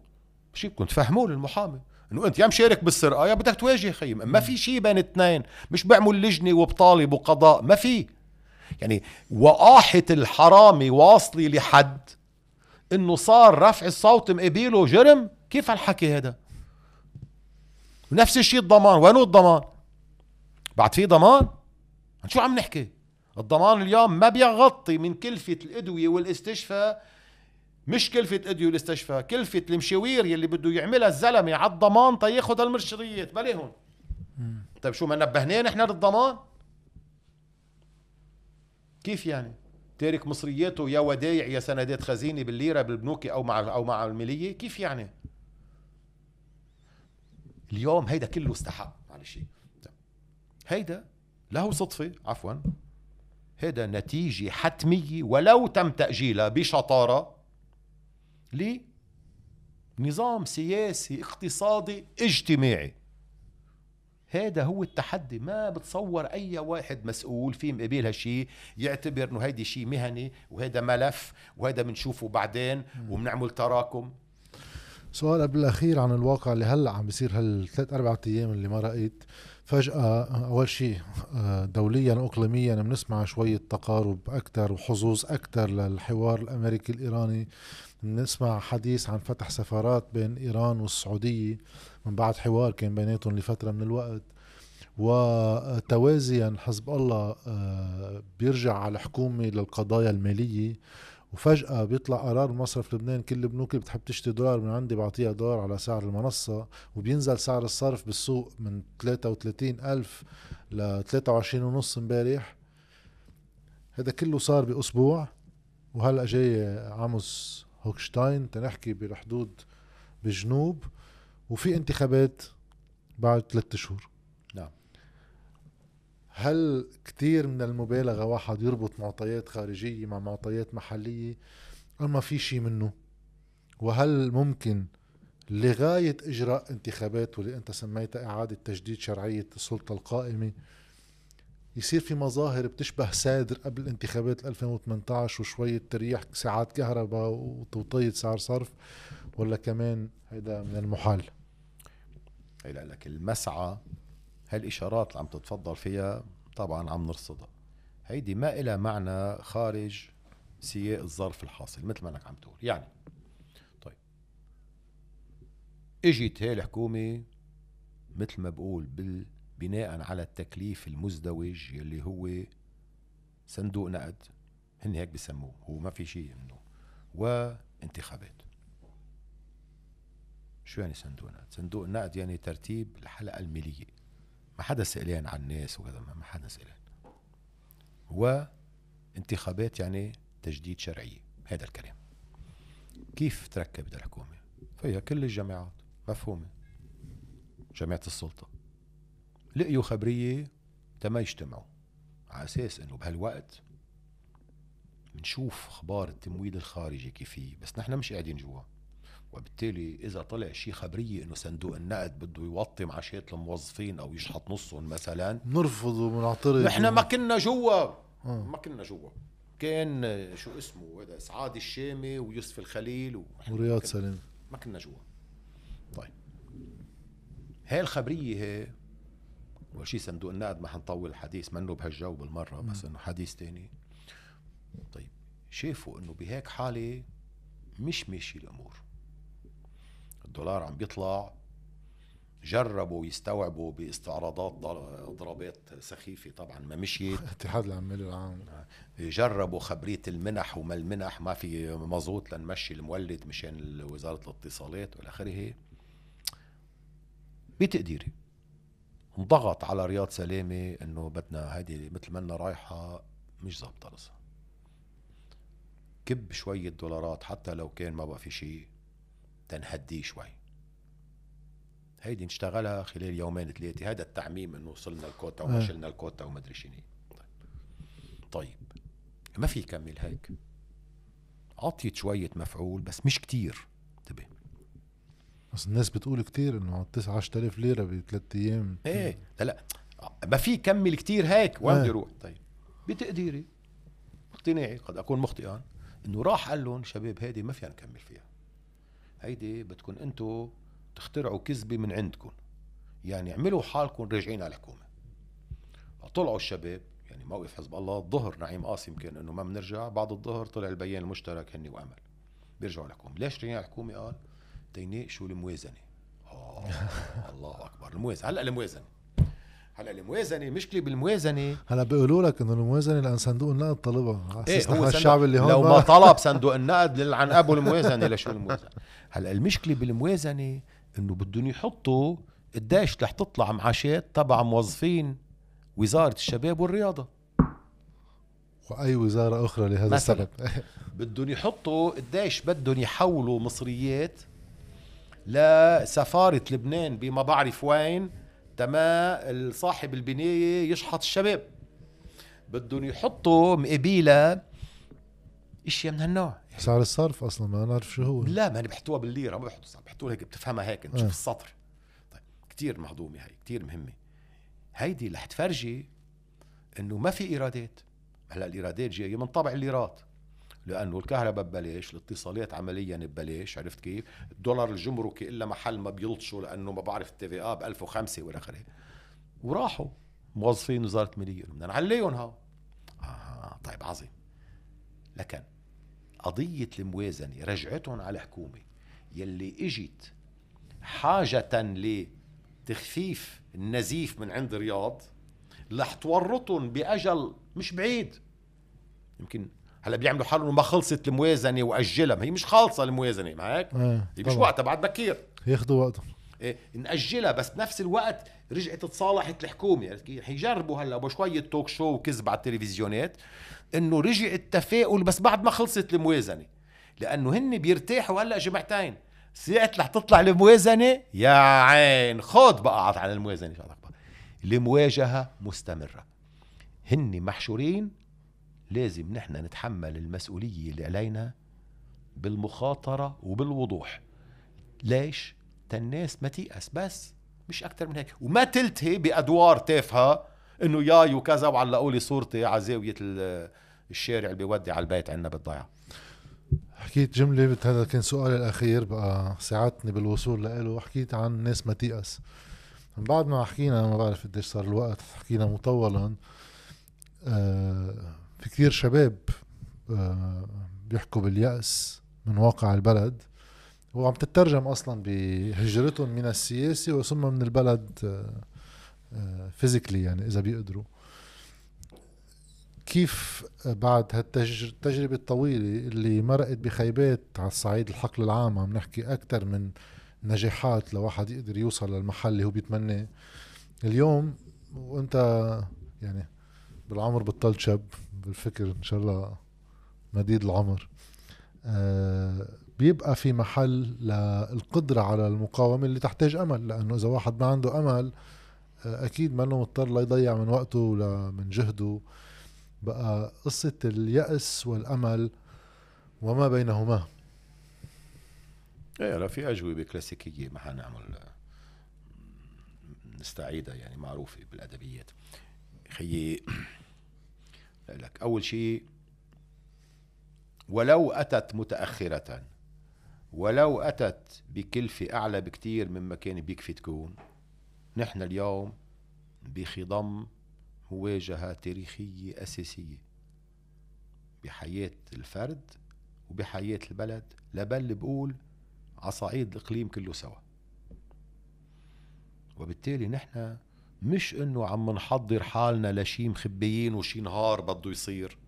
شيء بدكم تفهموه للمحامي. إنه أنت يا مشارك بالسرقة يا بدك تواجه خيي ما في شيء بين اثنين. مش بعمل لجنة وبطالب وقضاء. ما في. يعني وقاحة الحرامي واصلة لحد إنه صار رفع الصوت مقابله جرم. كيف هالحكي هذا؟ نفس الشيء الضمان. وينو الضمان؟ بعد في ضمان؟ شو عم نحكي؟ الضمان اليوم ما بيغطي من كلفة الأدوية والاستشفاء مش كلفة أدوية والاستشفاء كلفة المشاوير يلي بده يعملها الزلمة على الضمان تياخذ المرشديات بليهم طيب شو ما نبهنين إحنا للضمان؟ كيف يعني؟ تارك مصرياته يا ودايع يا سندات خزينة بالليرة بالبنوك أو مع أو مع الماليه كيف يعني؟ اليوم هيدا كله استحق معلش هيدا له صدفة عفوا. هيدا نتيجة حتمية ولو تم تأجيلها بشطارة لنظام سياسي اقتصادي اجتماعي. هذا هو التحدي ما بتصور أي واحد مسؤول في مقابل هالشيء يعتبر إنه هيدي شيء مهني وهذا ملف وهذا بنشوفه بعدين وبنعمل تراكم. سؤال قبل الأخير عن الواقع اللي هلأ عم بيصير هالثلاث أربع أيام اللي ما رأيت. فجأة أول شيء دوليا واقليميا بنسمع شوية تقارب أكثر وحظوظ أكثر للحوار الأمريكي الإيراني. بنسمع حديث عن فتح سفارات بين إيران والسعودية من بعد حوار كان بيناتهم لفترة من الوقت. وتوازيا حزب الله آه، بيرجع على الحكومة للقضايا المالية. وفجأة بيطلع قرار مصرف لبنان. كل البنوك اللي بتحب تشتري دولار من عندي بعطيها دولار على سعر المنصة. وبينزل سعر الصرف بالسوق من 33 ألف ل 23 ونص امبارح. هذا كله صار بأسبوع. وهلأ جاي عاموس هوكشتاين تنحكي بالحدود بالجنوب وفي انتخابات بعد ثلاثة شهور. نعم. هل كتير من المبالغة واحد يربط معطيات خارجية مع معطيات محلية؟ أم ما في شي منه. وهل ممكن لغاية إجراء انتخابات واللي أنت سميتها إعادة تجديد شرعية السلطة القائمة يصير في مظاهر بتشبه سادر قبل الانتخابات 2018 وشوية تريح ساعات كهرباء وتوطية سعر صرف ولا كمان هيدا من المحال؟ هي لك المسعى هالإشارات اللي عم تتفضل فيها طبعا عم نرصدها. هيدي ما إلها معنى خارج سياق الظرف الحاصل مثل ما إنك عم تقول. يعني طيب اجت هي الحكومة مثل ما بقول بال بناء على التكليف المزدوج يلي هو صندوق نقد. هن هيك بسموه هو ما في شيء منه. وانتخابات. شو يعني صندوق نقد؟ صندوق النقد يعني ترتيب الحلقة المالية ما حدا سألان عن الناس وكذا ما حدا سألان. وانتخابات يعني تجديد شرعية. هذا الكلام. كيف تركبت الحكومة؟ فيها كل الجامعات. مفهومة. جامعة السلطة. لقيوا خبرية تما يجتمعوا. على أساس إنه بهالوقت بنشوف أخبار التمويل الخارجي كيفية بس نحن مش قاعدين جوا. وبالتالي إذا طلع شيء خبرية إنه صندوق النقد بده يوطي معاشات الموظفين أو يشحط نصهم مثلا نرفض ونعترض نحن ما كنا جوا. آه. ما كنا جوا. كان شو اسمه هذا سعاد الشامي ويوسف الخليل ورياض سليم. ما كنا جوا. طيب. هاي الخبرية هي أول شيء صندوق النقد ما حنطول الحديث منه بهالجو بالمرة بس إنه حديث تاني. طيب شافوا إنه بهيك حالة مش ماشي الأمور. الدولار عم بيطلع جربوا يستوعبوا باستعراضات ضربات سخيفة طبعا ما مشيت. <laughs> اتحاد العمال العام. جربوا خبرية المنح وما المنح ما في مزوط لنمشي المولد مشان وزارة الاتصالات والى آخره. بتقديري. انضغط على رياض سلامة إنه بدنا هذه مثل ما رايحة مش ظابطة لسه. كب شوية دولارات حتى لو كان ما بقى في شيء تنهديه شوي. هيدي نشتغلها خلال يومين ثلاثة. هذا التعميم إنه وصلنا الكوتا وما آه. شلنا الكوتا وما أدري شنو. طيب. ما في يكمل هيك. عطيت شوية مفعول بس مش كتير. بس الناس بتقول كتير إنه 19000 ليرة بثلاث أيام. إيه لا لا. ما في كمل كتير هيك؟ وين بدي أروح طيب بتقديري اقتناعي قد أكون مخطئا إنه راح قال لهم شباب هيدي ما فينا نكمل فيها. هيدي بدكم أنتم تخترعوا كذبة من عندكم. يعني اعملوا حالكم راجعين على الحكومة. طلعوا الشباب يعني موقف حزب الله الظهر نعيم قاسم كان إنه ما بنرجع بعد الظهر طلع البيان المشترك هني وأمل. بيرجعوا الحكومة. ليش راجعين على الحكومة؟ قال تيناقشوا الموازنة؟ آه <laughs> الله أكبر الموازنة. هلأ الموازنة. هلأ الموازنة مشكلة بالموازنة. هلأ بيقولوا لك إنه الموازنة لأن صندوق النقد طلبها. إيه هو الشعب اللي هون لو ما طلب صندوق <laughs> النقد عن أبو الموازنة لشو الموازنة؟ هلأ المشكلة بالموازنة إنه بدهم يحطوا قديش رح تطلع معاشات تبع موظفين وزارة الشباب والرياضة. وأي وزارة أخرى لهذا السبب؟ <laughs> بدهم يحطوا قديش بدهم يحولوا مصريات لسفارة لبنان بما بعرف وين تما صاحب البنايه يشحط الشباب. بدهم يحطوا مقابيلها إشياء من هالنوع. سعر الصرف أصلا ما نعرف شو هو. لا ما بيحطوها بالليرة ما بيحطوا بيحطوها هيك بتفهمها هيك انت شوف السطر. طيب كثير مهضومة هي كثير مهمة. هيدي رح تفرجي إنه ما في إيرادات. هلا الإيرادات جاية من طبع الليرات. لأنه الكهرباء ببلاش الاتصالات عمليا ببلاش عرفت كيف؟ الدولار الجمركي إلا محل ما بيلطشوا لأنه ما بعرف التي في اب 1005 وإلى آخره. وراحوا موظفين وزارة المالية بدنا نعليهم ها آه طيب عظيم. لكن قضية الموازنة رجعتهم على حكومة يلي إجت حاجة لتخفيف النزيف من عند رياض رح تورطهم بأجل مش بعيد. يمكن هلا بيعملوا حالهم ما خلصت الموازنة وأجلها. ما هي مش خالصة الموازنة معك إيه هي مش. وقتها بعد بكير. ياخذوا وقتهم. إيه نأجلها بس بنفس الوقت رجعت تصالحت الحكومة. يعني حيجربوا هلا بشوية توك شو وكذب على التلفزيونات إنه رجع التفاؤل بس بعد ما خلصت الموازنة. لأنه هن بيرتاحوا هلا جمعتين ساعة رح تطلع الموازنة؟ يا عين. خد بقى على الموازنة بقى المواجهة مستمرة. هن محشورين لازم نحن نتحمل المسؤولية اللي علينا بالمخاطرة وبالوضوح. ليش؟ الناس ما تيأس بس مش أكتر من هيك. وما تلتهي بأدوار تافهة إنه ياي وكذا وعلقوا لي صورتي على زاوية ال- الشارع اللي بيودي على البيت عندنا بالضيعة. حكيت جملة هذا كان سؤالي الأخير بقى ساعدتني بالوصول له وحكيت عن ناس ما تيأس. من بعد ما حكينا ما بعرف قديش صار الوقت حكينا مطولا آه كثير شباب آه بيحكوا باليأس من واقع البلد وعم تترجم أصلا بهجرتهم من السياسي وثم من البلد فيزيكلي يعني إذا بيقدروا. كيف بعد هالتجربة الطويلة اللي مرقت بخيبات على الصعيد الحقل العام عم نحكي أكثر من نجاحات لواحد يقدر يوصل للمحل اللي هو بيتمناه. اليوم وأنت يعني بالعمر بطلت شاب بالفكر إن شاء الله مديد العمر. آه بيبقى في محل للقدرة على المقاومة اللي تحتاج أمل لأنه إذا واحد ما عنده أمل آه أكيد ما إنه مضطر ليضيع من وقته ولا من جهده. بقى قصة اليأس والأمل وما بينهما. إيه لا في أجوبة كلاسيكية ما حنعمل نستعيدها يعني معروفة بالأدبيات. خيي لك. أول شيء ولو أتت متأخرة ولو أتت بكلفة أعلى بكتير مما كان بيكفي تكون نحن اليوم بخضم مواجهة تاريخية أساسية. بحياة الفرد وبحياة البلد لبل بقول على صعيد الإقليم كله سوا. وبالتالي نحن مش إنه عم نحضر حالنا لشي مخبيين وشي نهار بده يصير.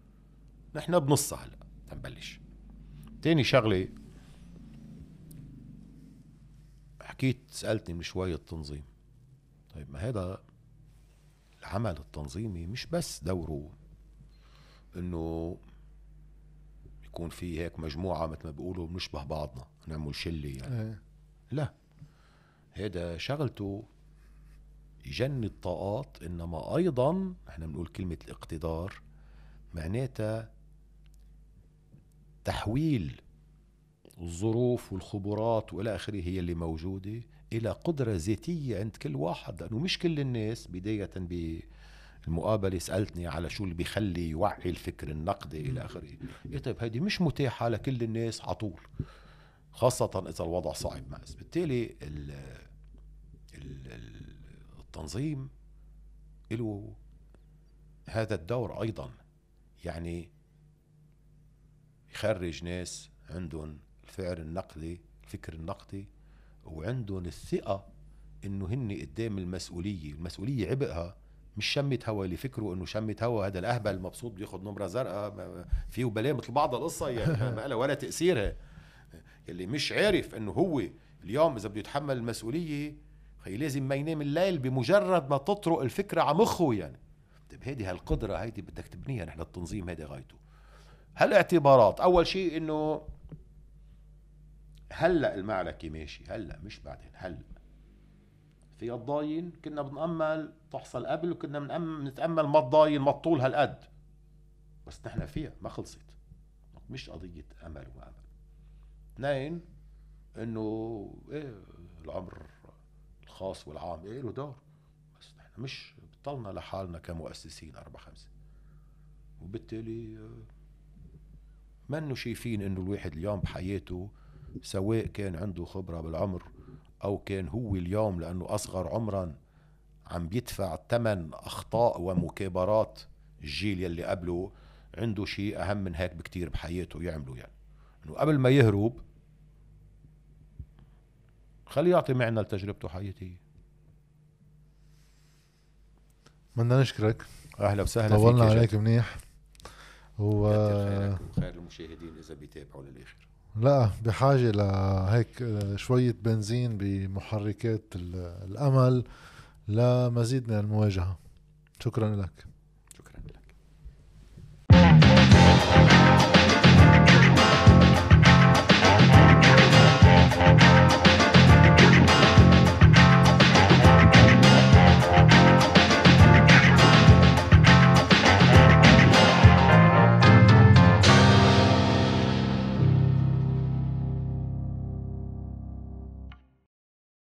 نحن بنصها هلا تنبلش. تاني شغلة حكيت سألتني من شوية التنظيم. طيب ما هذا العمل التنظيمي مش بس دوره إنه يكون في هيك مجموعة مثل ما بيقولوا بنشبه بعضنا نعمل شلة يعني. إيه. لا. هذا شغلته يجني الطاقات إنما أيضا إحنا بنقول كلمة الاقتدار معناتها تحويل الظروف والخبرات وإلى آخره هي اللي موجودة إلى قدرة ذاتية عند كل واحد لأنه مش كل الناس بداية بالمقابلة سألتني على شو اللي بيخلي يوعي الفكر النقدي إلى آخره. إيه طيب هيدي مش متاحة لكل الناس على طول خاصة إذا الوضع صعب بالتالي ال ال ال- التنظيم له هذا الدور أيضا يعني يخرج ناس عندهم الفعر النقدي الفكر النقدي وعندهم الثقة إنه هن قدام المسؤولية المسؤولية عبئها مش شمة هوا اللي فكروا إنه شمة هوا هذا الأهبل المبسوط بياخذ نمرة زرقاء فيه بلا مثل بعض القصة يعني <laughs> ما لها ولا تأثيرها. اللي مش عارف إنه هو اليوم إذا بده يتحمل المسؤولية خي لازم ما ينام الليل بمجرد ما تطرق الفكرة على مخه يعني. طيب هيدي هالقدرة هيدي بدك تبنيها نحن التنظيم هيدي غايته. هالاعتبارات أول شيء إنه هلأ المعركة ماشي هلأ مش بعدين هلأ. في الضاين كنا بنأمل تحصل قبل وكنا بنأمل نتأمل ما الضاين ما تطول هالقد. بس نحن فيها ما خلصت. مش قضية أمل وما أمل اثنين إنه إيه العمر الخاص والعام إيه له دور. بس نحن مش بطلنا لحالنا كمؤسسين أربعة خمسة. وبالتالي آه، منه شايفين إنه الواحد اليوم بحياته سواء كان عنده خبرة بالعمر أو كان هو اليوم لأنه أصغر عمرا عم بيدفع ثمن أخطاء ومكابرات الجيل يلي قبله عنده شيء أهم من هيك بكتير بحياته يعمله يعني. إنه قبل ما يهرب خليه يعطي معنى لتجربته حياتية بدنا نشكرك. أهلا وسهلا طولنا فيك يا عليك. منيح. هو خير المشاهدين إذا بيتابعوا للآخر. لا بحاجة لهيك شوية بنزين بمحركات الأمل لمزيد من المواجهة. شكرا لك.